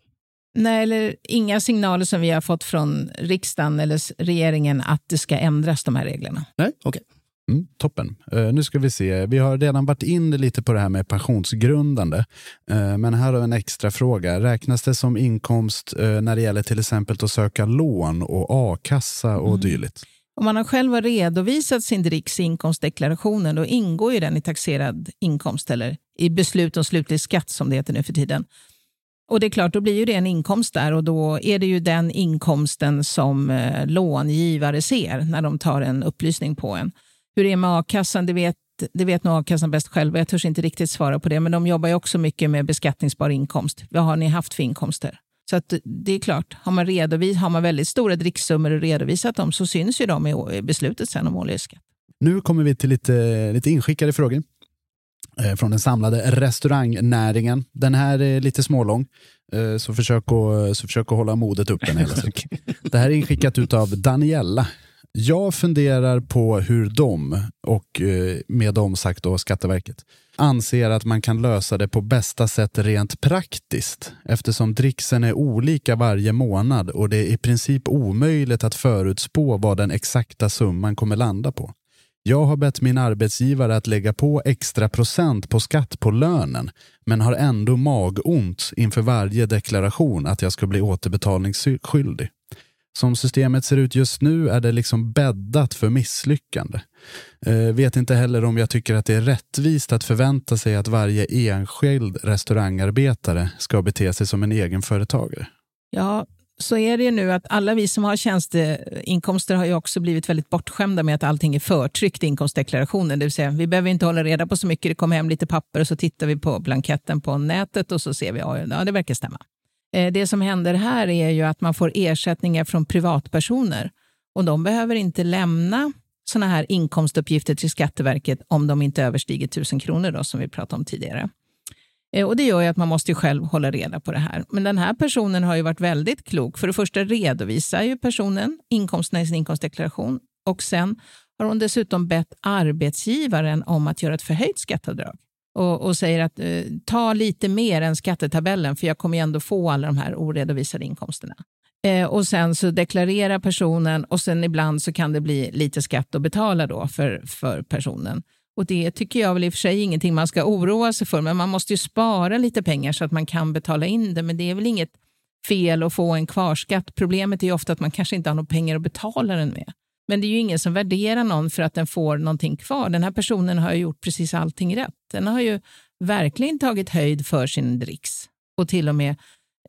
Nej, eller inga signaler som vi har fått från riksdagen eller regeringen att det ska ändras, de här reglerna. Nej, okej. Mm, toppen. Uh, nu ska vi se. Vi har redan varit in lite på det här med pensionsgrundande. Uh, men här har en extra fråga. Räknas det som inkomst uh, när det gäller till exempel att söka lån och a-kassa och mm. dylikt? Om man har själv redovisat sin dricks i inkomstdeklarationen, då ingår ju den i taxerad inkomst eller i beslut om slutlig skatt som det heter nu för tiden. Och det är klart, då blir ju det en inkomst där och då är det ju den inkomsten som eh, långivare ser när de tar en upplysning på en. Hur det är med a-kassan, det vet, det vet nog a-kassan bäst själva. Jag törs inte riktigt svara på det, men de jobbar ju också mycket med beskattningsbar inkomst. Vad har ni haft för inkomster? Så att det är klart, har man, redovis, har man väldigt stora dricksummor och redovisat dem så syns ju de i beslutet sen om oljeskatt. Nu kommer vi till lite, lite inskickade frågor eh, från den samlade restaurangnäringen. Den här är lite smålång, eh, så försök att, så försök att hålla modet uppe. Det här är inskickat av Daniella jag funderar på hur de, och eh, med dem sagt då Skatteverket, anser att man kan lösa det på bästa sätt rent praktiskt eftersom dricksen är olika varje månad och det är i princip omöjligt att förutspå vad den exakta summan kommer landa på. Jag har bett min arbetsgivare att lägga på extra procent på skatt på lönen men har ändå magont inför varje deklaration att jag ska bli återbetalningsskyldig. Som systemet ser ut just nu är det liksom bäddat för misslyckande. Eh, vet inte heller om jag tycker att det är rättvist att förvänta sig att varje enskild restaurangarbetare ska bete sig som en egenföretagare. Ja, så är det ju nu att alla vi som har tjänsteinkomster har ju också blivit väldigt bortskämda med att allting är förtryckt i inkomstdeklarationen. Det vill säga, vi behöver inte hålla reda på så mycket. Det kommer hem lite papper och så tittar vi på blanketten på nätet och så ser vi att ja, det verkar stämma. Eh, det som händer här är ju att man får ersättningar från privatpersoner och de behöver inte lämna sådana här inkomstuppgifter till Skatteverket om de inte överstiger 1000 kronor då, som vi pratade om tidigare. Eh, och Det gör ju att man måste själv hålla reda på det här. Men den här personen har ju varit väldigt klok. För det första redovisar ju personen inkomsterna i sin inkomstdeklaration och sen har hon dessutom bett arbetsgivaren om att göra ett förhöjt skatteavdrag och, och säger att eh, ta lite mer än skattetabellen för jag kommer ju ändå få alla de här oredovisade inkomsterna. Eh, och sen så deklarerar personen och sen ibland så kan det bli lite skatt att betala då för, för personen. Och Det tycker jag väl i och för sig ingenting man ska oroa sig för, men man måste ju spara lite pengar så att man kan betala in det. Men det är väl inget fel att få en kvarskatt. Problemet är ju ofta att man kanske inte har några pengar att betala den med. Men det är ju ingen som värderar någon för att den får någonting kvar. Den här personen har ju gjort precis allting rätt. Den har ju verkligen tagit höjd för sin dricks och till och med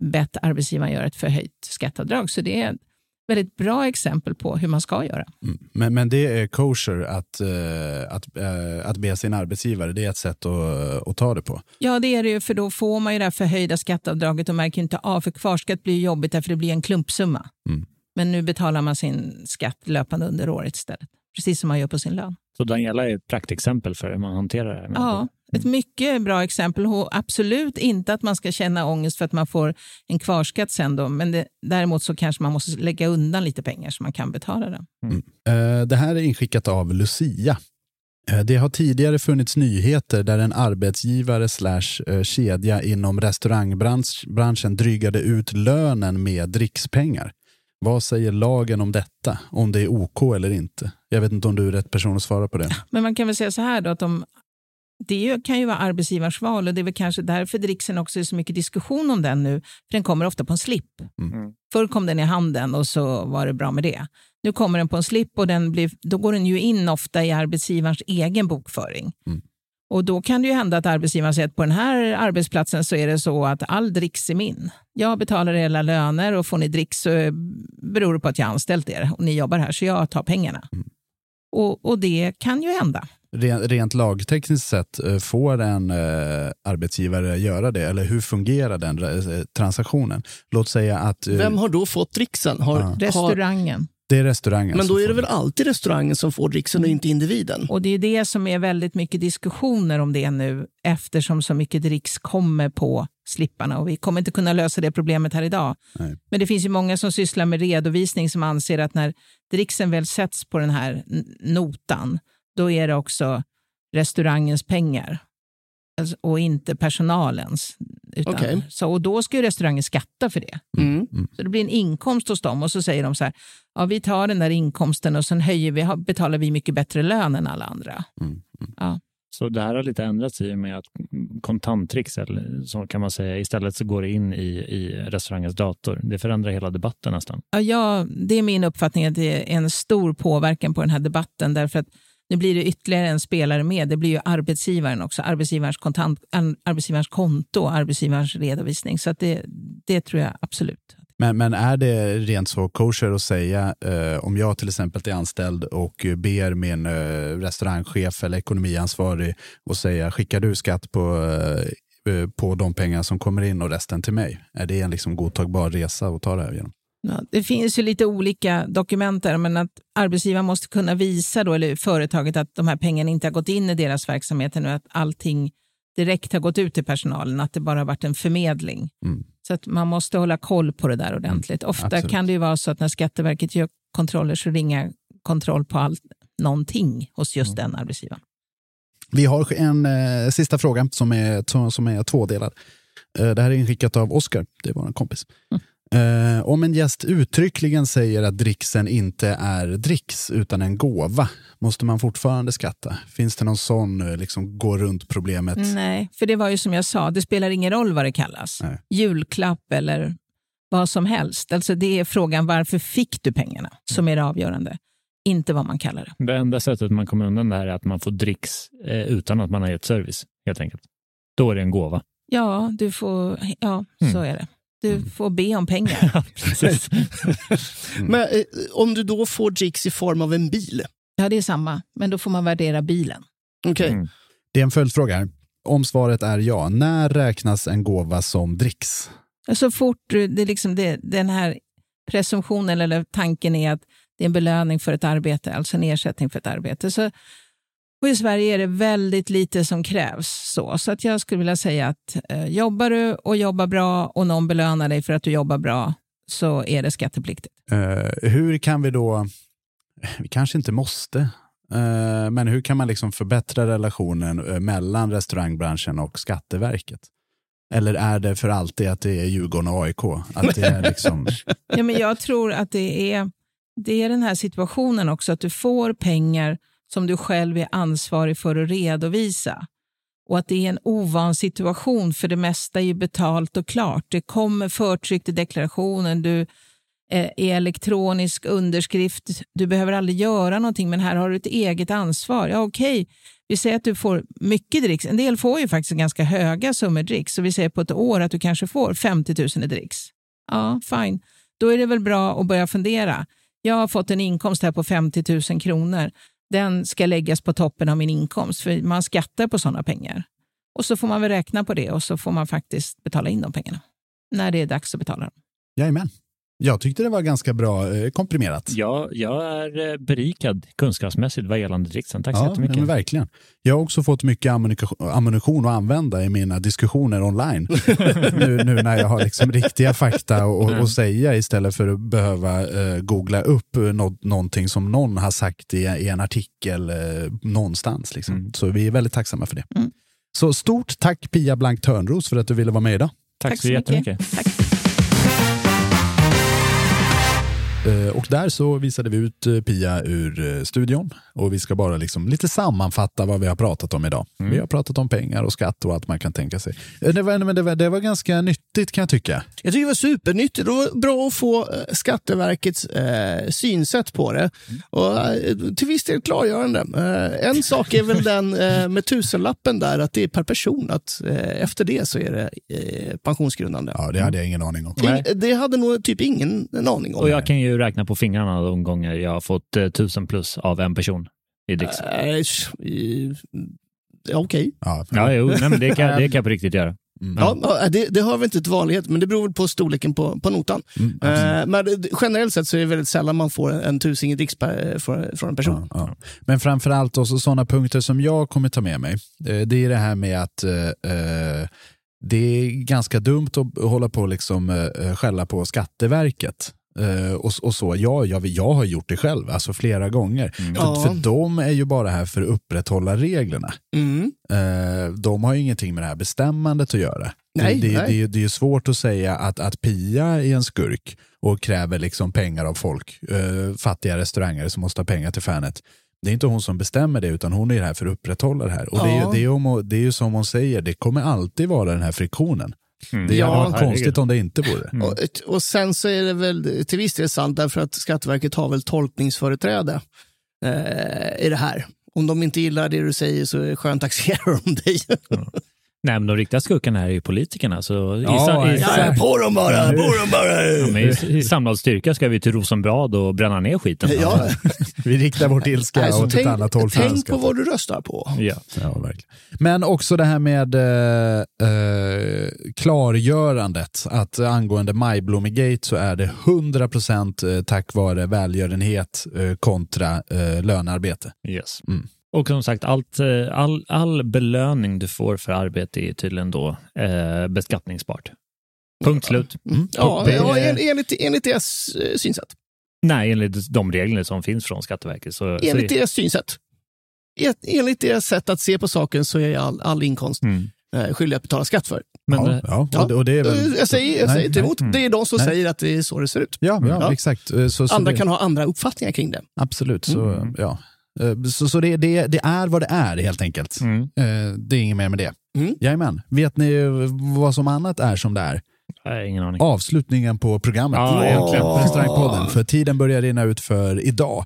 bett arbetsgivaren göra ett förhöjt skatteavdrag. Så det är ett väldigt bra exempel på hur man ska göra. Mm. Men, men det är kosher att, uh, att, uh, att be sin arbetsgivare, det är ett sätt att, att ta det på? Ja, det är det ju, för då får man ju det här förhöjda skatteavdraget och märker inte av, för kvarskatt blir jobbigt därför det blir en klumpsumma. Mm. Men nu betalar man sin skatt löpande under året istället, precis som man gör på sin lön. Så Daniela är ett praktexempel för hur man hanterar det? Ja, ett mycket bra exempel. Absolut inte att man ska känna ångest för att man får en kvarskatt sen då, men det, däremot så kanske man måste lägga undan lite pengar så man kan betala det. Mm. Uh, det här är inskickat av Lucia. Uh, det har tidigare funnits nyheter där en arbetsgivare slash uh, kedja inom restaurangbranschen drygade ut lönen med drickspengar. Vad säger lagen om detta? Om det är OK eller inte? Jag vet inte om du är rätt person att svara på det. Men man kan väl säga så här då, att de, det kan ju vara arbetsgivarens val och det är väl kanske därför dricksen också är så mycket diskussion om den nu. För den kommer ofta på en slip. Mm. mm. Förr kom den i handen och så var det bra med det. Nu kommer den på en slip och den blir, då går den ju in ofta i arbetsgivarens egen bokföring. Mm. Och Då kan det ju hända att arbetsgivaren säger att på den här arbetsplatsen så är det så att all dricks är min. Jag betalar era löner och får ni dricks så beror det på att jag har anställt er och ni jobbar här så jag tar pengarna. Mm. Och, och, det kan ju hända. Rent, rent lagtekniskt sett, eh, får en eh, arbetsgivare göra det? Eller hur fungerar den eh, transaktionen? Låt säga att... Eh, Vem har då fått dricksen? Har, ja. Restaurangen. Det är restaurangen. Men då är det väl alltid restaurangen som får dricksen och inte individen? Och det är det som är väldigt mycket diskussioner om det nu eftersom så mycket dricks kommer på slipparna och vi kommer inte kunna lösa det problemet här idag. Nej. Men det finns ju många som sysslar med redovisning som anser att när dricksen väl sätts på den här notan, då är det också restaurangens pengar alltså, och inte personalens. Utan, Okej. så, och då ska ju restaurangen skatta för det. Mm. Så det blir en inkomst hos dem och så säger de så här, ja, vi tar den där inkomsten och sen höjer vi, betalar vi mycket bättre lön än alla andra. Ja. Så det här har lite ändrats i och med att kontanttricks, eller så kan man säga, istället så går det in i, i restaurangens dator. Det förändrar hela debatten nästan. Ja, ja, det är min uppfattning att det är en stor påverkan på den här debatten därför att nu blir det ytterligare en spelare med. Det blir ju arbetsgivaren också, arbetsgivarens, kontant, arbetsgivarens konto, arbetsgivarens redovisning. Så att det, det tror jag absolut. Men, men är det rent så kosher att säga, eh, om jag till exempel är anställd och ber min eh, restaurangchef eller ekonomiansvarig och säga, skickar du skatt på, eh, eh, på de pengar som kommer in och resten till mig? Är det en liksom godtagbar resa att ta det här genom? Ja, det finns ju lite olika dokument där, men att arbetsgivaren måste kunna visa, då, eller företaget, att de här pengarna inte har gått in i deras verksamhet och att allting direkt har gått ut till personalen, att det bara har varit en förmedling. Mm. Så att man måste hålla koll på det där ordentligt. Ofta absolut. kan det ju vara så att när Skatteverket gör kontroller så ringer kontroll på allt, någonting hos just den arbetsgivaren. Vi har en eh, sista fråga som är, som, är tvådelad. Eh, det här är inskickat av Oskar, det var en kompis. Eh, om en gäst uttryckligen säger att dricksen inte är dricks utan en gåva, måste man fortfarande skatta? Finns det någon sån eh, liksom, gå runt problemet? Nej, för det var ju som jag sa, det spelar ingen roll vad det kallas. Nej. Julklapp eller vad som helst. Alltså det är frågan varför fick du pengarna som är det avgörande. Inte vad man kallar det. Det enda sättet man kommer undan det här är att man får dricks eh, utan att man har gett service, helt enkelt. Då är det en gåva. Ja, du får, ja så Mm. är det. Du får be om pengar. Precis. Men eh, om du då får dricks i form av en bil? ja, det är samma, men då får man värdera bilen. Okej. Mm. Det är en följdfråga här. Om svaret är ja, när räknas en gåva som dricks? Så fort det är liksom det, den här presumtionen eller tanken är att det är en belöning för ett arbete, alltså en ersättning för ett arbete. Så, och I Sverige är det väldigt lite som krävs. Så, så att jag skulle vilja säga att eh, jobbar du och jobbar bra och någon belönar dig för att du jobbar bra så är det skattepliktigt. Eh, hur kan vi då, vi kanske inte måste, eh, men hur kan man liksom förbättra relationen eh, mellan restaurangbranschen och Skatteverket? Eller är det för alltid att det är Djurgården och AIK? Att det är liksom, Ja, men jag tror att det är, det är den här situationen också, att du får pengar som du själv är ansvarig för att redovisa. Och att det är en ovan situation, för det mesta är ju betalt och klart. Det kommer förtryckt i deklarationen, du eh, är elektronisk underskrift, du behöver aldrig göra någonting, men här har du ett eget ansvar. Ja, okej, vi säger att du får mycket dricks. En del får ju faktiskt ganska höga summor dricks, så vi säger på ett år att du kanske får 50 000 i dricks. Ja, fine. Då är det väl bra att börja fundera. Jag har fått en inkomst här på 50 000 kronor. Den ska läggas på toppen av min inkomst, för man skattar på sådana pengar. Och så får man väl räkna på det och så får man faktiskt betala in de pengarna när det är dags att betala dem. jajamän. Jag tyckte det var ganska bra eh, komprimerat. Jag, jag är eh, berikad kunskapsmässigt vad gällande dricksen. Tack så Ja, jättemycket. men verkligen. Jag har också fått mycket ammunition, ammunition att använda i mina diskussioner online. nu, nu när jag har liksom riktiga fakta och, och säga istället för att behöva eh, googla upp nå, någonting som någon har sagt i, i en artikel eh, någonstans. Liksom. Så vi är väldigt tacksamma för det. Så stort tack Pia Blank Törnros för att du ville vara med idag. Tack, så jättemycket. Eh, Och där så visade vi ut eh, Pia ur eh, studion och vi ska bara liksom lite sammanfatta vad vi har pratat om idag. Vi har pratat om pengar och skatt och allt man kan tänka sig. Eh, Det var, men det var, det var ganska nyttigt kan jag tycka. Jag tycker det var supernyttigt. Det var bra att få eh, Skatteverkets eh, synsätt på det. Och, eh, till viss del klargörande. Eh, en sak är väl den eh, med tusenlappen där, att det är per person. Att, eh, efter det så är det eh, pensionsgrundande. Ja, det hade jag ingen aning om. Det, det hade nog typ ingen en aning om. Och jag kan ju räkna på fingrarna de gånger jag har fått eh, tusen plus av en person i dricks. Eh, i- ja, Okej. Ja, Ja, jo, nej, men det kan, det kan jag på riktigt göra. Ja, ja, det, det har väl inte till vanlighet, men det beror på storleken på, på notan. eh, men generellt sett så är det väldigt sällan man får en, tusing i dricks från, en person. Ja. Men framförallt också sådana punkter som jag kommer ta med mig. Eh, Det är det här med att eh, eh, det är ganska dumt att hålla på och liksom, eh, skälla på Skatteverket. Eh, och, och så. Ja, jag, jag har gjort det själv, alltså flera gånger. För, Ja. för de är ju bara här för att upprätthålla reglerna. Mm. Eh, de har ju ingenting med det här bestämmandet att göra. Nej, det, det, nej. det, det är ju svårt att säga att, att Pia är en skurk och kräver liksom pengar av folk, eh, fattiga restauranger som måste ha pengar till Fanet. Det är inte hon som bestämmer det, utan hon är här för att upprätthålla det här. Och det, är, Ja. det, är om, det är ju som hon säger, det kommer alltid vara den här friktionen. Mm. Det Ja, hade varit herregud. konstigt om det inte vore. Och, och sen så är det väl till viss del sant därför att Skatteverket har väl tolkningsföreträde eh, i det här. Om de inte gillar det du säger så är det skönt taxerar de dig. Nej, men de riktiga skurkarna här är ju politikerna. Så i, Ja, i, exakt. Ja, på dem bara, på dem bara! Ja, men i, I samlad styrka ska vi till Rosenbad och bränna ner skiten. Ja. Vi riktar vår ilska Alltså, åt tänk, ett annat håll. tänk på vad du röstar på. Ja. Ja, verkligen. Men också det här med eh, eh, klargörandet att angående Majblommegate så är det 100% eh, tack vare välgörenhet eh, kontra eh, lönearbete. Yes. Mm. Och som sagt, allt, eh, all, all belöning du får för arbete är tydligen då eh, beskattningsbart. Punkt slut. Mm. Ja, det- ja en, enligt, enligt deras eh, synsätt. Nej, enligt de regler som finns från Skatteverket. Så, Enligt så, deras synsätt. En- Enligt deras sätt att se på saken så är all, all inkomst mm. eh, skyldig att betala skatt för. Men, ja, ja. Ja. Och, det- är väl... Jag säger, jag Nej, säger nej. emot. Mm. Det är de som Nej. säger att det är så det ser ut. Ja, ja, Ja. exakt. Så, så Andra det, kan ha andra uppfattningar kring det. Absolut, så, Mm. ja. Eh, Så, så det, det, det är vad det är helt enkelt. mm. Eh, Det är inget mer med det. Mm. Jajamän. Vet ni vad som annat är som det är? Nej, ingen aning. Avslutningen på programmet. Ja, Restaurangpodden. För tiden börjar rinna ut för idag.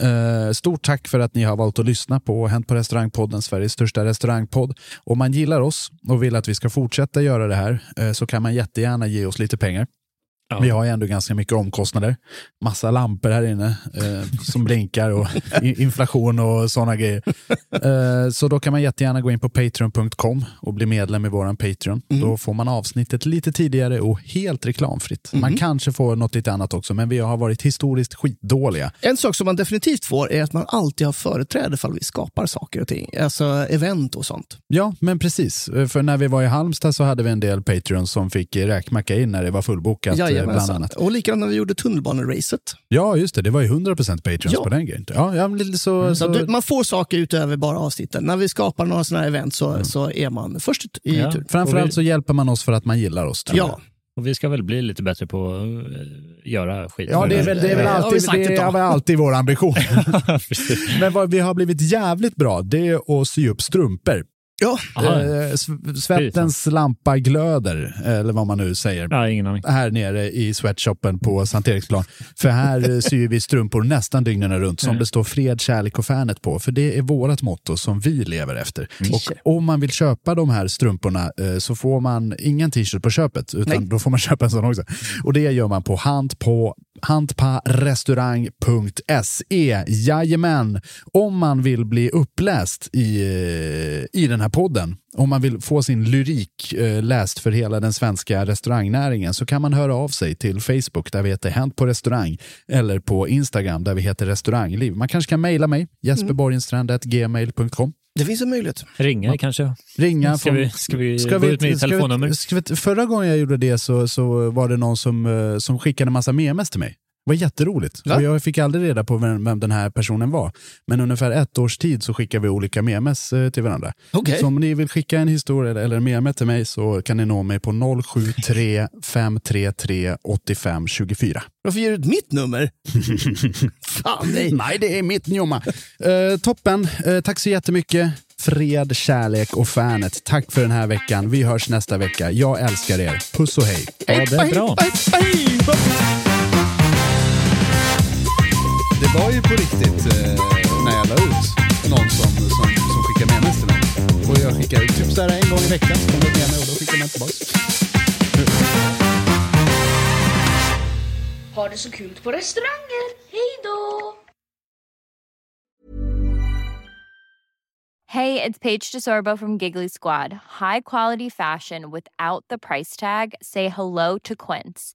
Eh, stort tack för att ni har valt att lyssna på Hänt på restaurangpodden, Sveriges största restaurangpodd. Om man gillar oss och vill att vi ska fortsätta göra det här eh, så kan man jättegärna ge oss lite pengar. Ja. Vi har ju ändå ganska mycket omkostnader. Massa lampor här inne eh, som blinkar och inflation och sådana grejer. Eh, så då kan man jättegärna gå in på patreon.com och bli medlem i våran Patreon. Då får man avsnittet lite tidigare och helt reklamfritt. Man kanske får något lite annat också, men vi har varit historiskt skitdåliga. En sak som man definitivt får är att man alltid har företräde ifall vi skapar saker och ting. Alltså event och sånt. Ja, men precis. Eh, För när vi var i Halmstad så hade vi en del Patreons som fick räkmacka in när det var fullbokat. eh, bland annat. Och likadant när vi gjorde tunnelbaneracet. Ja, just det. Det var ju 100% Patreons Ja. på den grejen. Ja, ja, lite så, Så så, du, man får saker utöver bara avsnitten. När vi skapar några sådana här event så, så är man först i Ja. tur. Framförallt Och vi- så hjälper man oss för att man gillar oss. tror jag. Ja, Och vi ska väl bli lite bättre på att eh, göra skit. Ja, det är väl, det är väl Ja, alltid, sagt det är väl alltid vår ambition. Men vad vi har blivit jävligt bra, det är att sy upp strumpor. Ja. Eh, sv- svettens lampa glöder, eller vad man nu säger. Ja, ingen aning. Här nere i sweatshopen på Sankt Eriksplan. För här eh, syr vi strumpor nästan dygnen runt som det står fred, kärlek och fanet på. För det är vårt motto som vi lever efter. Och om man vill köpa de här strumporna eh, så får man ingen t-shirt på köpet, utan Nej. då får man köpa en sån också. Och det gör man på hand på handparestaurang.se. Jajamän! Om man vill bli uppläst i, i den här podden, om man vill få sin lyrik eh, läst för hela den svenska restaurangnäringen så kan man höra av sig till Facebook där vi heter Hänt på restaurang eller på Instagram där vi heter restaurangliv. Man kanske kan mejla mig, jesperborgenstrand.gmail.com. Det finns en möjlighet. Ringa kanske. Ringa. Ska vi, ska vi gå ut med ska telefonnummer? ska vi- förra gången jag gjorde det så, så var det någon som, eh, som skickade en massa memes till mig. Var jätteroligt. Va? Och jag fick aldrig reda på vem, vem den här personen var. Men ungefär ett års tid så skickar vi olika memes eh, till varandra. Okej. Så om ni vill skicka en historia eller- en meme till mig så kan ni nå mig på 073 533 85 24. Varför ger du ut mitt nummer? Fan nej. Nej, det är mitt njomma. Eh, toppen. Eh, tack så jättemycket. Fred, kärlek och fanet. Tack för den här veckan. Vi hörs nästa vecka. Jag älskar er. Puss och hej. Ja, det bra. Det var ju på riktigt eh, när jag la ut någon som, som, som skickade med mig till mig. Och jag skickar typ så en gång i veckan. Så kom det med mig och då skickar man tillbaka. Ha det så kul på restauranger. Hej då! Hey, it's Paige DeSorbo from Giggly Squad. High quality fashion without the price tag. Say hello to Quince.